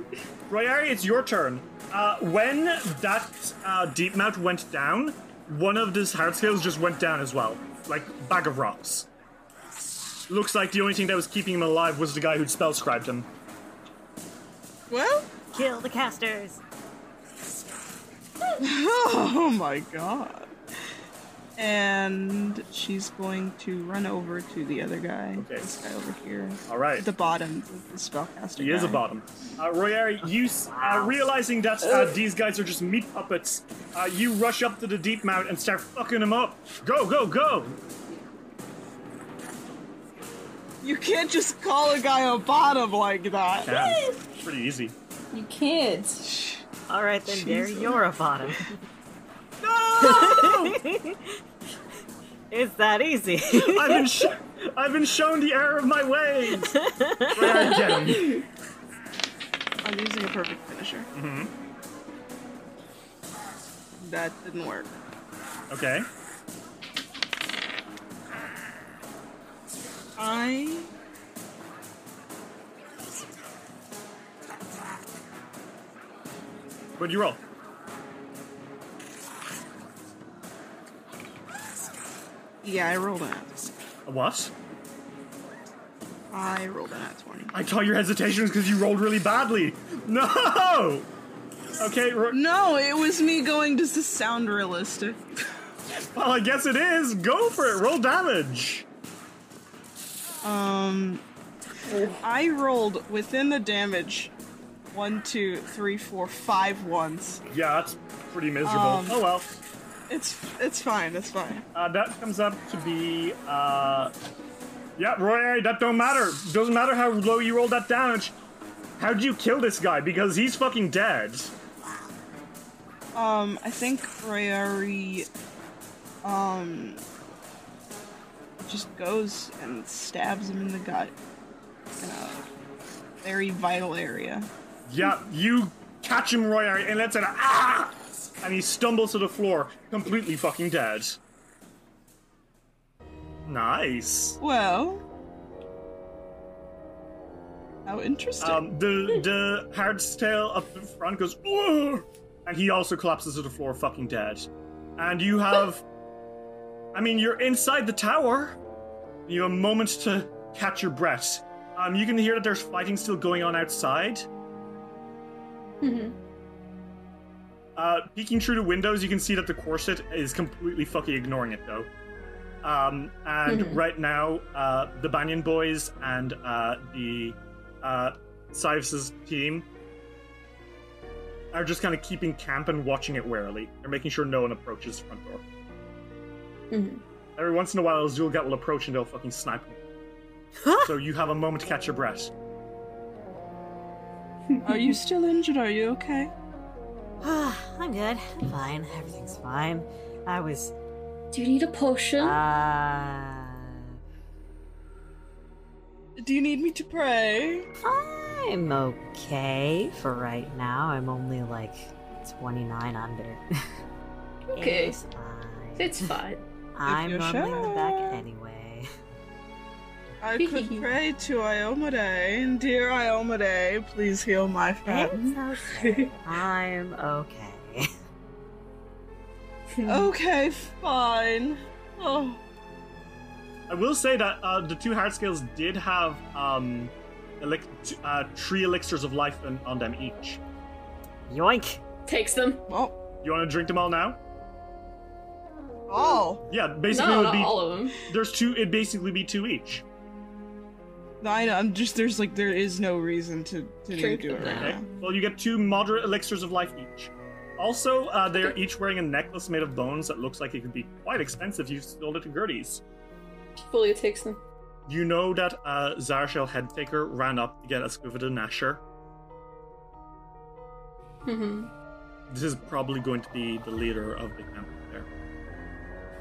Royari, it's your turn. Uh, when that uh, deep mouth went down, one of his hard scales just went down as well, like bag of rocks. Looks like the only thing that was keeping him alive was the guy who'd spell scribed him. Well, Kill the casters. [LAUGHS] oh my god. And she's going to run over to the other guy. Okay. This guy over here. All right. The bottom of the spellcaster. He is a bottom. Uh, Royari, you s- uh, realizing that uh, these guys are just meat puppets, uh, you rush up to the deep mouth and start fucking them up. Go, go, go! You can't just call a guy a bottom like that. Damn, pretty easy. You can't. All right then, Gary, you're a bottom. No! [LAUGHS] it's that easy. I've been sh- I've been shown the error of my ways. Royari, get. I'm using a perfect finisher. hmm That didn't work. Okay. I. What'd you roll? Yeah, I rolled an at. A what? I rolled an at 20. I thought your hesitation was because you rolled really badly. No. Okay. Ro- No, it was me going, does this sound realistic? well, I guess it is. Go for it. Roll damage. Um, I rolled within the damage. One, two, three, four, five ones. Yeah, that's pretty miserable. Um, oh well. It's it's fine. It's fine. Uh, that comes up to be, uh, yeah, Roy, that don't matter. Doesn't matter how low you roll that damage. How'd you kill this guy? Because he's fucking dead. Um, I think Royari, um, just goes and stabs him in the gut in a very vital area. Yeah, you catch him, Roy, and let's it ah, and he stumbles to the floor, completely fucking dead. Nice. Well, how interesting. Um, the the hardtail up in front goes, "Ugh," and he also collapses to the floor, fucking dead. And you have, I mean, you're inside the tower. You have a moment to catch your breath. Um, you can hear that there's fighting still going on outside. Mm-hmm. Uh, peeking through the windows, you can see that the corset is completely fucking ignoring it, though. Um, and Mhm. right now, uh, the Banyan Boys and uh, the uh, Cyrus's team are just kind of keeping camp and watching it warily. They're making sure no one approaches the front door. Mm-hmm. Every once in a while, a Xulgath will approach and they'll fucking snipe him. so you have a moment to catch your breath. Are you still injured? Are you okay? [SIGHS] I'm good. I'm fine. Everything's fine. I was. Do you need a potion? Uh. Do you need me to pray? I'm okay for right now. I'm only like 29 under. [LAUGHS] Okay. It's fine. It's fine. I'm you're rumbling the back anyway. I could pray to Iomedae. Dear Iomedae, please heal my friend. It's okay. [LAUGHS] I'm okay. [LAUGHS] okay, fine. Oh, I will say that uh, the two hard scales did have um, elic- t- uh, three elixirs of life on, on them each. Yoink! Takes them. well, You want to drink them all now? oh. Yeah, basically No, it would be. all of them. There's two. It'd basically be two each. I know, I'm just there's like there is no reason to to Drink do it right now. Okay. Well, you get two moderate elixirs of life each. Also, uh, they're each wearing a necklace made of bones that looks like it could be quite expensive. if You sold it to Gertie's. Fully takes them. You know that uh, Zarshel Headtaker ran up to get Escuvida Nasher. Mm-hmm. This is probably going to be the leader of the camp there.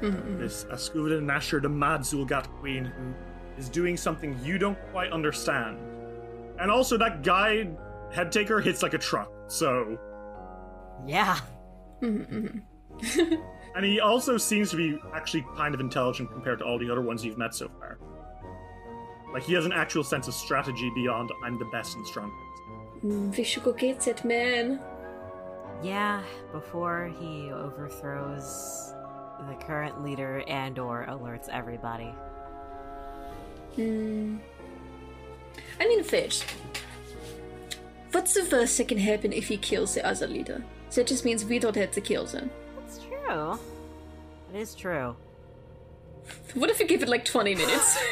Mm-hmm. This Escuvida Nasher, the mad Xulgath queen, who is doing something you don't quite understand. And also, that guy, Headtaker, hits like a truck, so. Yeah. [LAUGHS] And he also seems to be actually kind of intelligent compared to all the other ones you've met so far. Like, he has an actual sense of strategy beyond I'm the best and strongest. Mm, we should go get that man. Yeah, before he overthrows the current leader and or alerts everybody. Hmm. I mean, first, what's the worst that can happen if he kills the other leader? That just means we don't have to kill them. That's true. It is true. [LAUGHS] What if we give it like 20 minutes? [LAUGHS]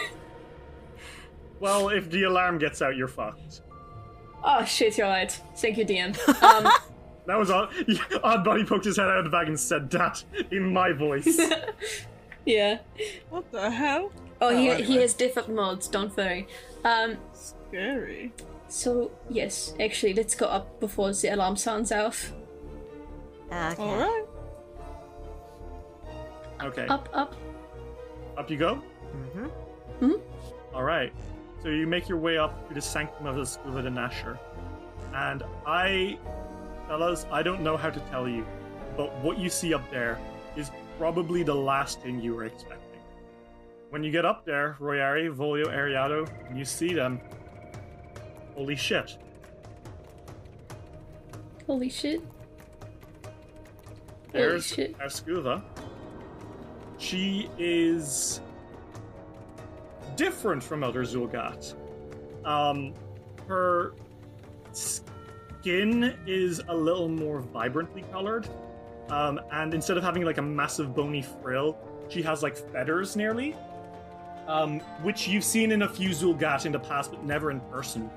Well, if the alarm gets out, you're fucked. oh shit, you're right. Thank you, DM. [LAUGHS] Um, That was odd. Odd Buddy poked his head out of the bag and said that in my voice. yeah. What the hell? Oh, he, Oh, he anyway. has different modes, don't worry. Um, Scary. so, yes, actually, let's go up before the alarm sounds off. Okay. All right. Okay. Up, up. Up you go? Mm-hmm. Hmm? Alright. So you make your way up to the sanctum of the School of the Nasher. And I, fellas, I don't know how to tell you, but what you see up there is probably the last thing you were expecting. When you get up there, Royari, Volio, Ariado, and you see them, holy shit. Holy shit. There's shit. Ascuva. She is different from other Xulgath. Um, her skin is a little more vibrantly colored, um, and instead of having like a massive bony frill, she has like feathers nearly. Um, which you've seen in a few Xulgath in the past, but never in person.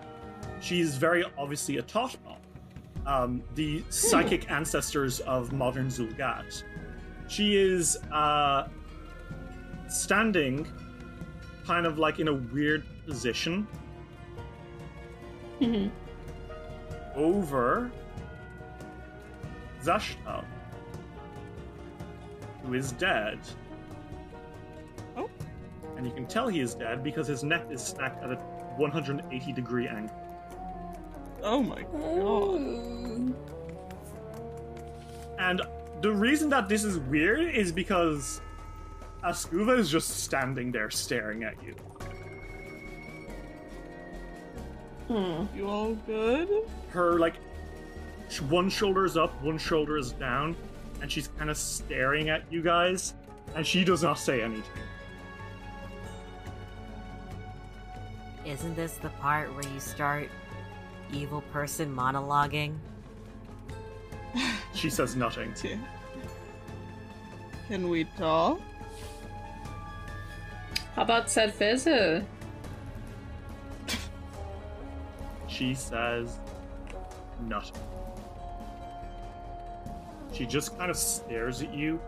She's very obviously a Totma, um, the psychic ancestors of modern Xulgath. She is uh, standing kind of like in a weird position over Zashtal, who is dead. And you can tell he is dead because his neck is snapped at a 180 degree angle. Oh my god. And the reason that this is weird is because Askuva is just standing there staring at you. Hmm. You all good? Her, like, one shoulder is up, one shoulder is down, and she's kind of staring at you guys, and she does not say anything. Isn't this the part where you start evil person monologuing? She says nothing. [LAUGHS] Can we talk? How about said Fizzer? She says nothing. She just kind of stares at you.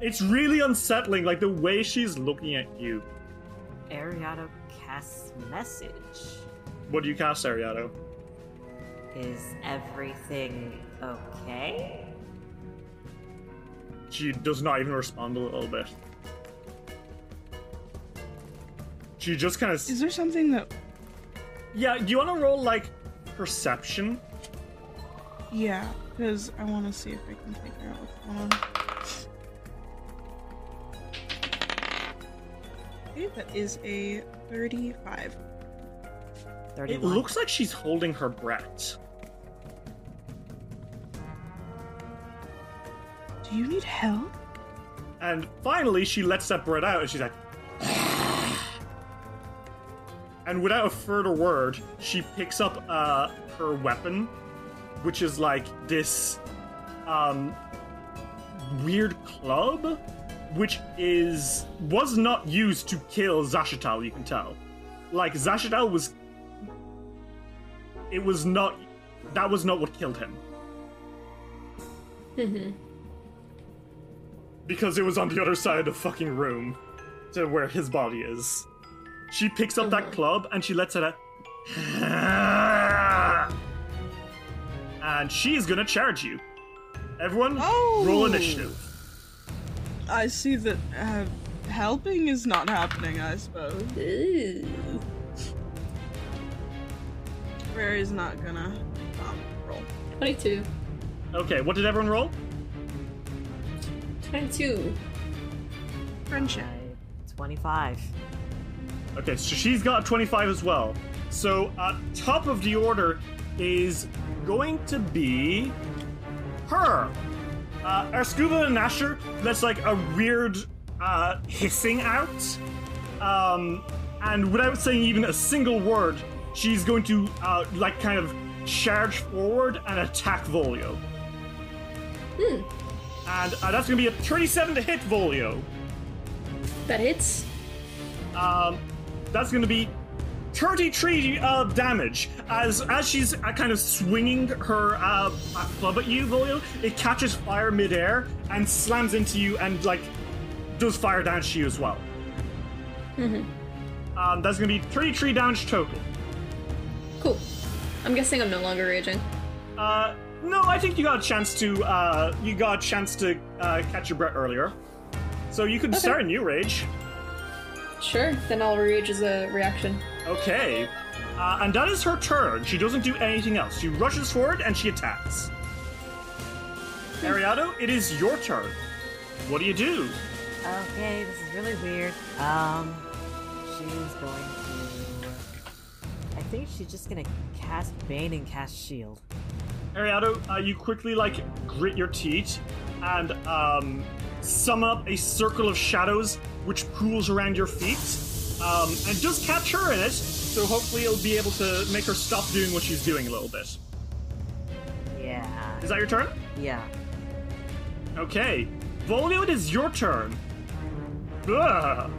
It's really unsettling, like the way she's looking at you. Ariado casts message. What do you cast, Ariado? Is everything okay? She does not even respond a little bit. She just kind of. Is there something that. Yeah, do you want to roll, like, perception? Yeah, because I want to see if I can figure out what's going on. Okay, that is a 35. It looks like she's holding her breath. Do you need help? And finally, she lets that breath out, and she's like. and without a further word, she picks up uh, her weapon, which is like this um, weird club, which is was not used to kill Zashatal. You can tell, like Zashatal was. It was not. That was not what killed him. Mm-hmm. because it was on the other side of the fucking room to where his body is. She picks up that club and she lets it out. And she is gonna charge you. Everyone, roll initiative. I see that uh, helping is not happening, I suppose. Rary's not gonna um, roll. 22. Okay, what did everyone roll? 22. Friendship. 25. Okay, so she's got 25 as well. So, uh, top of the order is going to be her. Uh, our scuba and Nasher lets like a weird uh, hissing out. Um, and without saying even a single word, she's going to uh, like kind of charge forward and attack Volio. Hmm. And uh, that's going to be a 37 to hit Volio. That hits. Um, that's going to be 33 uh, damage as as she's uh, kind of swinging her uh, uh, club at you, Volio. It catches fire midair and slams into you and like does fire damage to you as well. Mm-hmm. Um, that's going to be 33 damage total. Cool. I'm guessing I'm no longer raging. Uh, no, I think you got a chance to uh, you got a chance to uh, catch your breath earlier, so you could Okay. start a new rage. Sure, then I'll rage as a reaction. Okay. Uh, and that is her turn. She doesn't do anything else. She rushes forward and she attacks. Ariado, it is your turn. What do you do? Okay, this is really weird. Um, she's going to. I think she's just gonna cast Bane and cast Shield. Ariado, uh, you quickly like grit your teeth and um, summon up a circle of shadows which pools around your feet um, and does catch her in it. So hopefully it'll be able to make her stop doing what she's doing a little bit. Yeah. Is that your turn? Yeah. Okay. Volio, it is your turn. Ugh.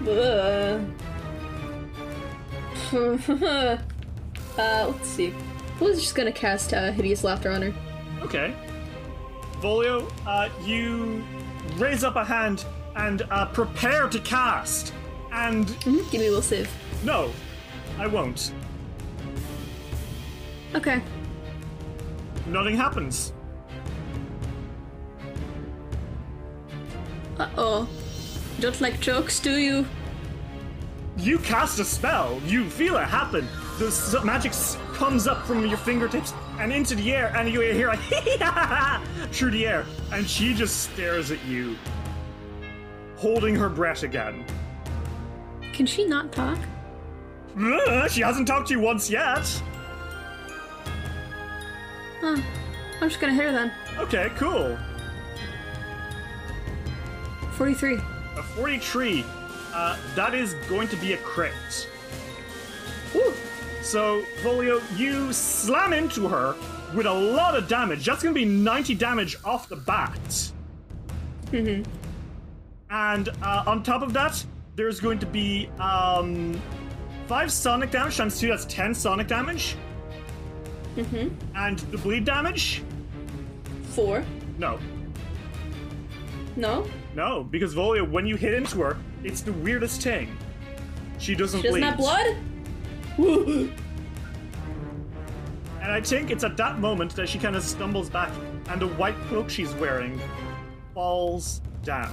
[LAUGHS] Ugh. uh, let's see. Who's just gonna cast uh, Hideous Laughter on her? Okay. Volio, uh, you raise up a hand and uh, prepare to cast. And. Give me a will save. No, I won't. Okay. Nothing happens. Uh oh. You don't like jokes, do you? You cast a spell. You feel it happen. The s- magic s- comes up from your fingertips and into the air, and you hear like [LAUGHS] through the air, and she just stares at you, holding her breath again. Can she not talk? Ugh, She hasn't talked to you once yet. Huh. I'm just gonna hit her then. Okay, cool. 43. A 43. Uh, that is going to be a crit. Woo. So, Volio, you slam into her with a lot of damage. That's going to be 90 damage off the bat. Mm-hmm. And uh, on top of that, there's going to be um, 5 sonic damage times 2, that's 10 sonic damage. Mm-hmm. And the bleed damage? Four. No. No? No, because Volio, when you hit into her, it's the weirdest thing. She doesn't She doesn't bleed. have blood? [GASPS] And I think it's at that moment that she kind of stumbles back, and the white cloak she's wearing falls down.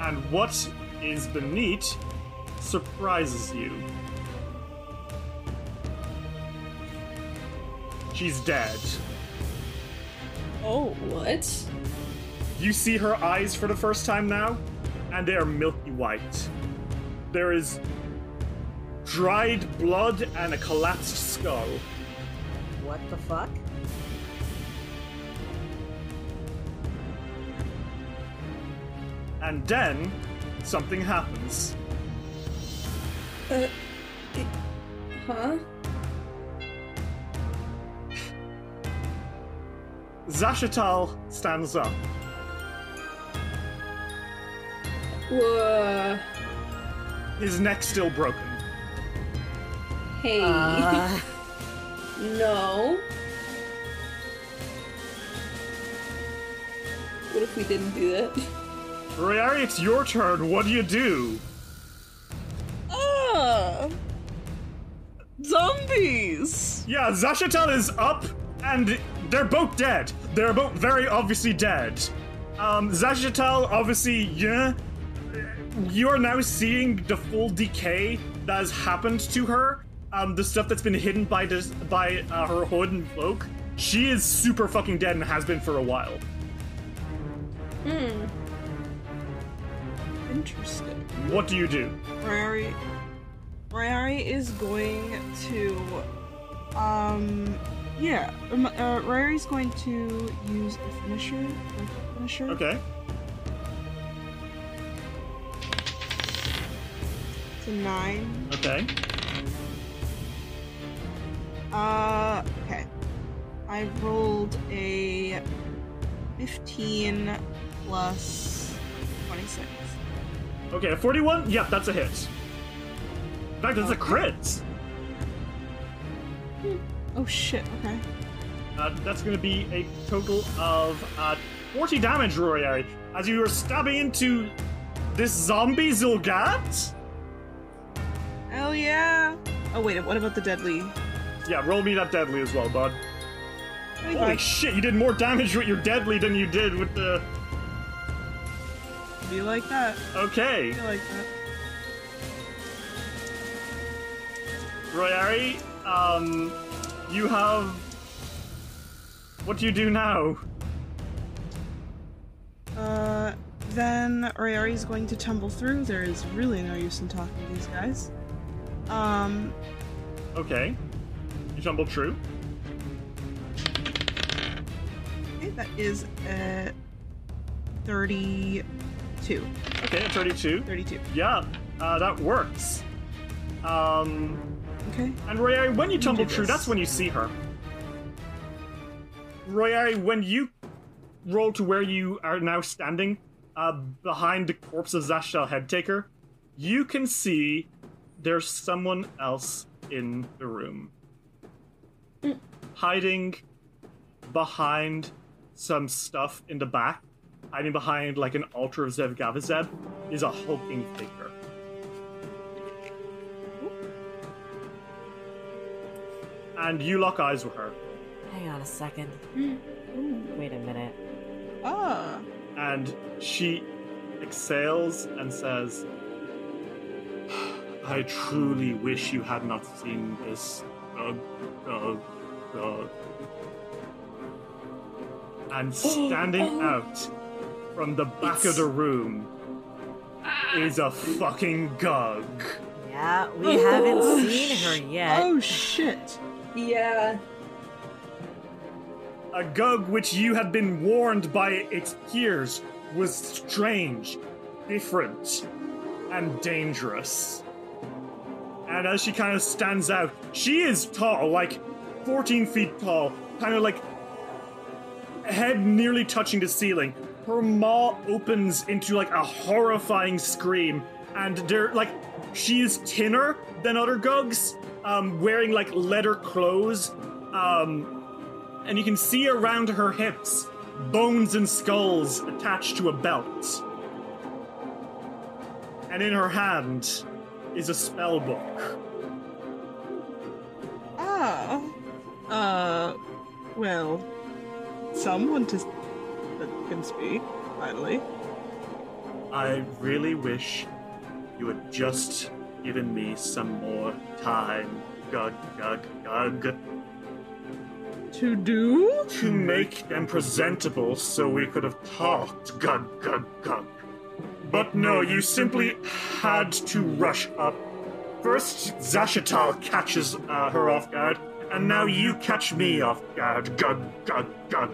And what is beneath surprises you. She's dead. Oh, what? You see her eyes for the first time now, and they are milky white. There is dried blood and a collapsed skull. What the fuck? And then something happens. Uh, huh? Zashatal stands up. Whoa. His neck's still broken. Hey. Uh. [LAUGHS] no. What if we didn't do that? Royari, it's your turn. What do you do? Ah! Zombies! Yeah, Zashatal is up, and they're both dead. They're both very obviously dead. Um, Zashatal, obviously, yeah, you are now seeing the full decay that has happened to her. Um, the stuff that's been hidden by this, by uh, her hood and cloak. She is super fucking dead and has been for a while. Hmm. What do you do? Rari, Rari is going to, um, yeah, um, uh, going to use a finisher. Like finisher. Okay. It's a nine. Okay. Uh, okay. I rolled a 15 plus 26. Okay, a 41? Yep, that's a hit. In fact, it's a crit. Oh shit, okay. Uh, that's going to be a total of uh, 40 damage, Royari, as you are stabbing into this zombie Xulgath. Hell yeah! Oh wait, what about the deadly? Yeah, roll me that deadly as well, bud. Holy shit, you did more damage with your deadly than you did with the. Be like that. Okay. Be like that. Royari, um, you have. What do you do now? Uh, then Rayari's going to tumble through. There is really no use in talking to these guys. Um, Okay. You tumble true. okay, that is a 32. Okay, a 32. 32. Yeah, uh, that works. Um, Okay. And Royari, when you tumble true, that's when you see her. Royari, when you roll to where you are now standing, uh, behind the corpse of Zashtal Headtaker, you can see there's someone else in the room. Hiding behind some stuff in the back, hiding behind like an altar of Zevgavizeb, is a hulking figure. And you lock eyes with her. Hang on a second. Wait a minute. Ah. and she exhales and says, I truly wish you had not seen this. Uh, uh, uh. And [GASPS] standing out from the back of the room is a fucking gug. Yeah, we haven't oh, seen her yet. Oh shit. Yeah. A gug which you had been warned by its peers was strange, different, and dangerous. And as she kind of stands out, she is tall, like 14 feet tall, kind of like head nearly touching the ceiling. Her maw opens into like a horrifying scream, and they're like she is thinner than other gugs, um, wearing like leather clothes, um, and you can see around her hips bones and skulls attached to a belt. And in her hand is a spell book. Ah. Uh. Well, someone to that can speak. Finally. I really wish you had just given me some more time. Gug, gug, gug. To do? To make them presentable so we could have talked. Gug, gug, gug. But no, you simply had to rush up. First, Zashatal catches uh, her off guard, and now you catch me off guard. Gug, gug, gug.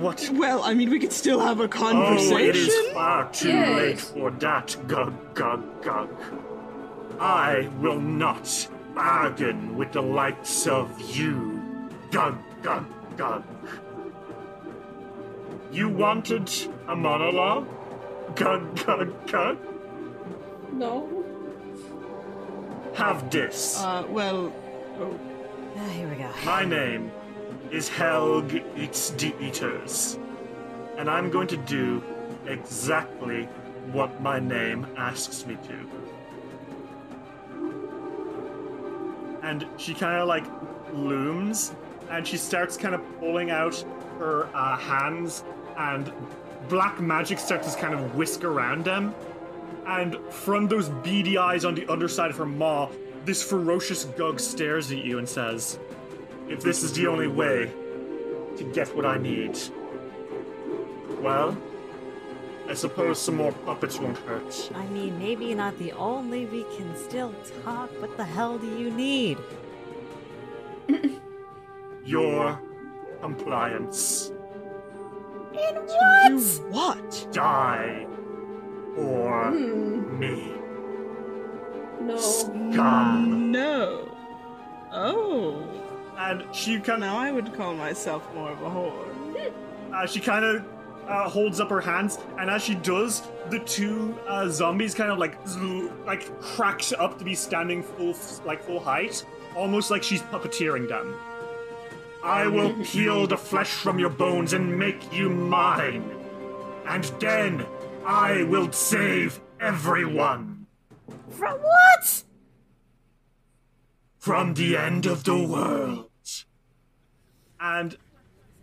What? Well, I mean, we could still have a conversation. Oh, conversation. it is far too Yes. late for that, Gug, Gug, Gug. I will not bargain with the likes of you, Gug, Gug, Gug. You wanted a monologue? Gug, Gug, Gug? No. Have this. Uh, well. Oh. Ah, here we go. My name is Helg Eats the Eaters, and I'm going to do exactly what my name asks me to. And she kind of like looms, and she starts kind of pulling out her uh, hands, and black magic starts to kind of whisk around them. And from those beady eyes on the underside of her maw, this ferocious gug stares at you and says, If this is the only way to get what I need, well, I suppose some more puppets won't hurt. I mean, maybe not the only, we can still talk. What the hell do you need? [LAUGHS] Your compliance. In what? what? Die. Or Hmm. me. No. Scum. No. Oh. And she kind of. Now I would call myself more of a whore. Uh, she kind of uh, holds up her hands, and as she does, the two uh, zombies kind of like like cracks up to be standing full like full height, almost like she's puppeteering them. I will peel the flesh from your bones and make you mine, and then I will save everyone From what? from the end of the world. And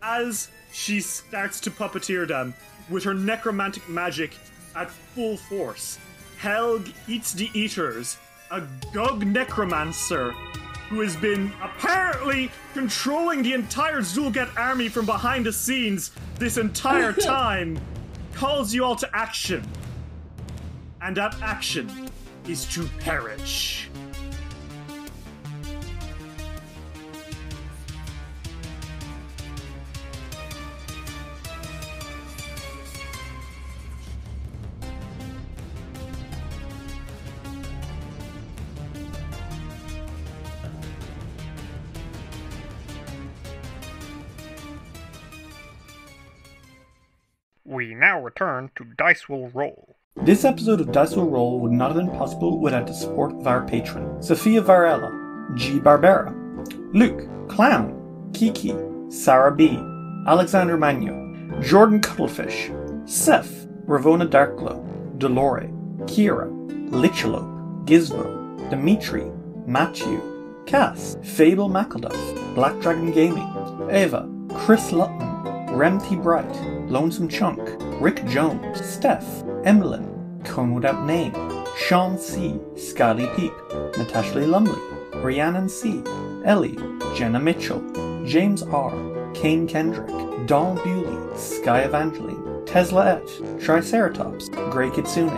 as she starts to puppeteer them with her necromantic magic at full force, Helg eats the eaters, a Gug necromancer who has been apparently controlling the entire Xulgath army from behind the scenes this entire [LAUGHS] time, calls you all to action. And that action is to perish. Now return to Dice Will Roll. This episode of Dice Will Roll would not have been possible without the support of our patron Sophia Varela, G. Barbera, Luke, Clown, Kiki, Sarah B., Alexander Magno, Jordan Cuttlefish, Seth, Ravona Darkglow, Dolore, Kira, Lichalope, Gizmo, Dimitri, Matthew, Cass, Fable McElduff, Black Dragon Gaming, Eva, Chris Lutton, Remty Bright, Lonesome Chunk, Rick Jones, Steph, Emmeline, Cone Without Name, Sean C, Scully Peep, Natasha Lee Lumley, Rhiannon C, Ellie, Jenna Mitchell, James R, Kane Kendrick, Don Bewley, Sky Evangeline, Tesla Et, Triceratops, Grey Kitsune,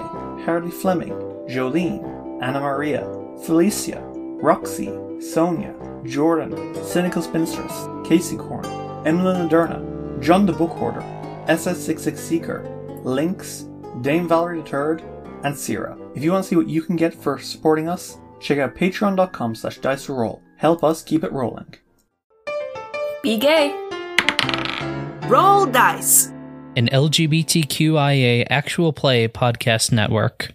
Harley Fleming, Jolene, Anna Maria, Felicia, Roxy, Sonia, Jordan, Cynical Spinstress, Casey Corn, Emily Naderna, John the Book Hoarder, SS66 Seeker, Lynx, Dame Valerie the Turd, and Sierra. If you want to see what you can get for supporting us, check out patreon.com slash dice roll. Help us keep it rolling. Be gay. Roll dice. An LGBTQIA actual play podcast network.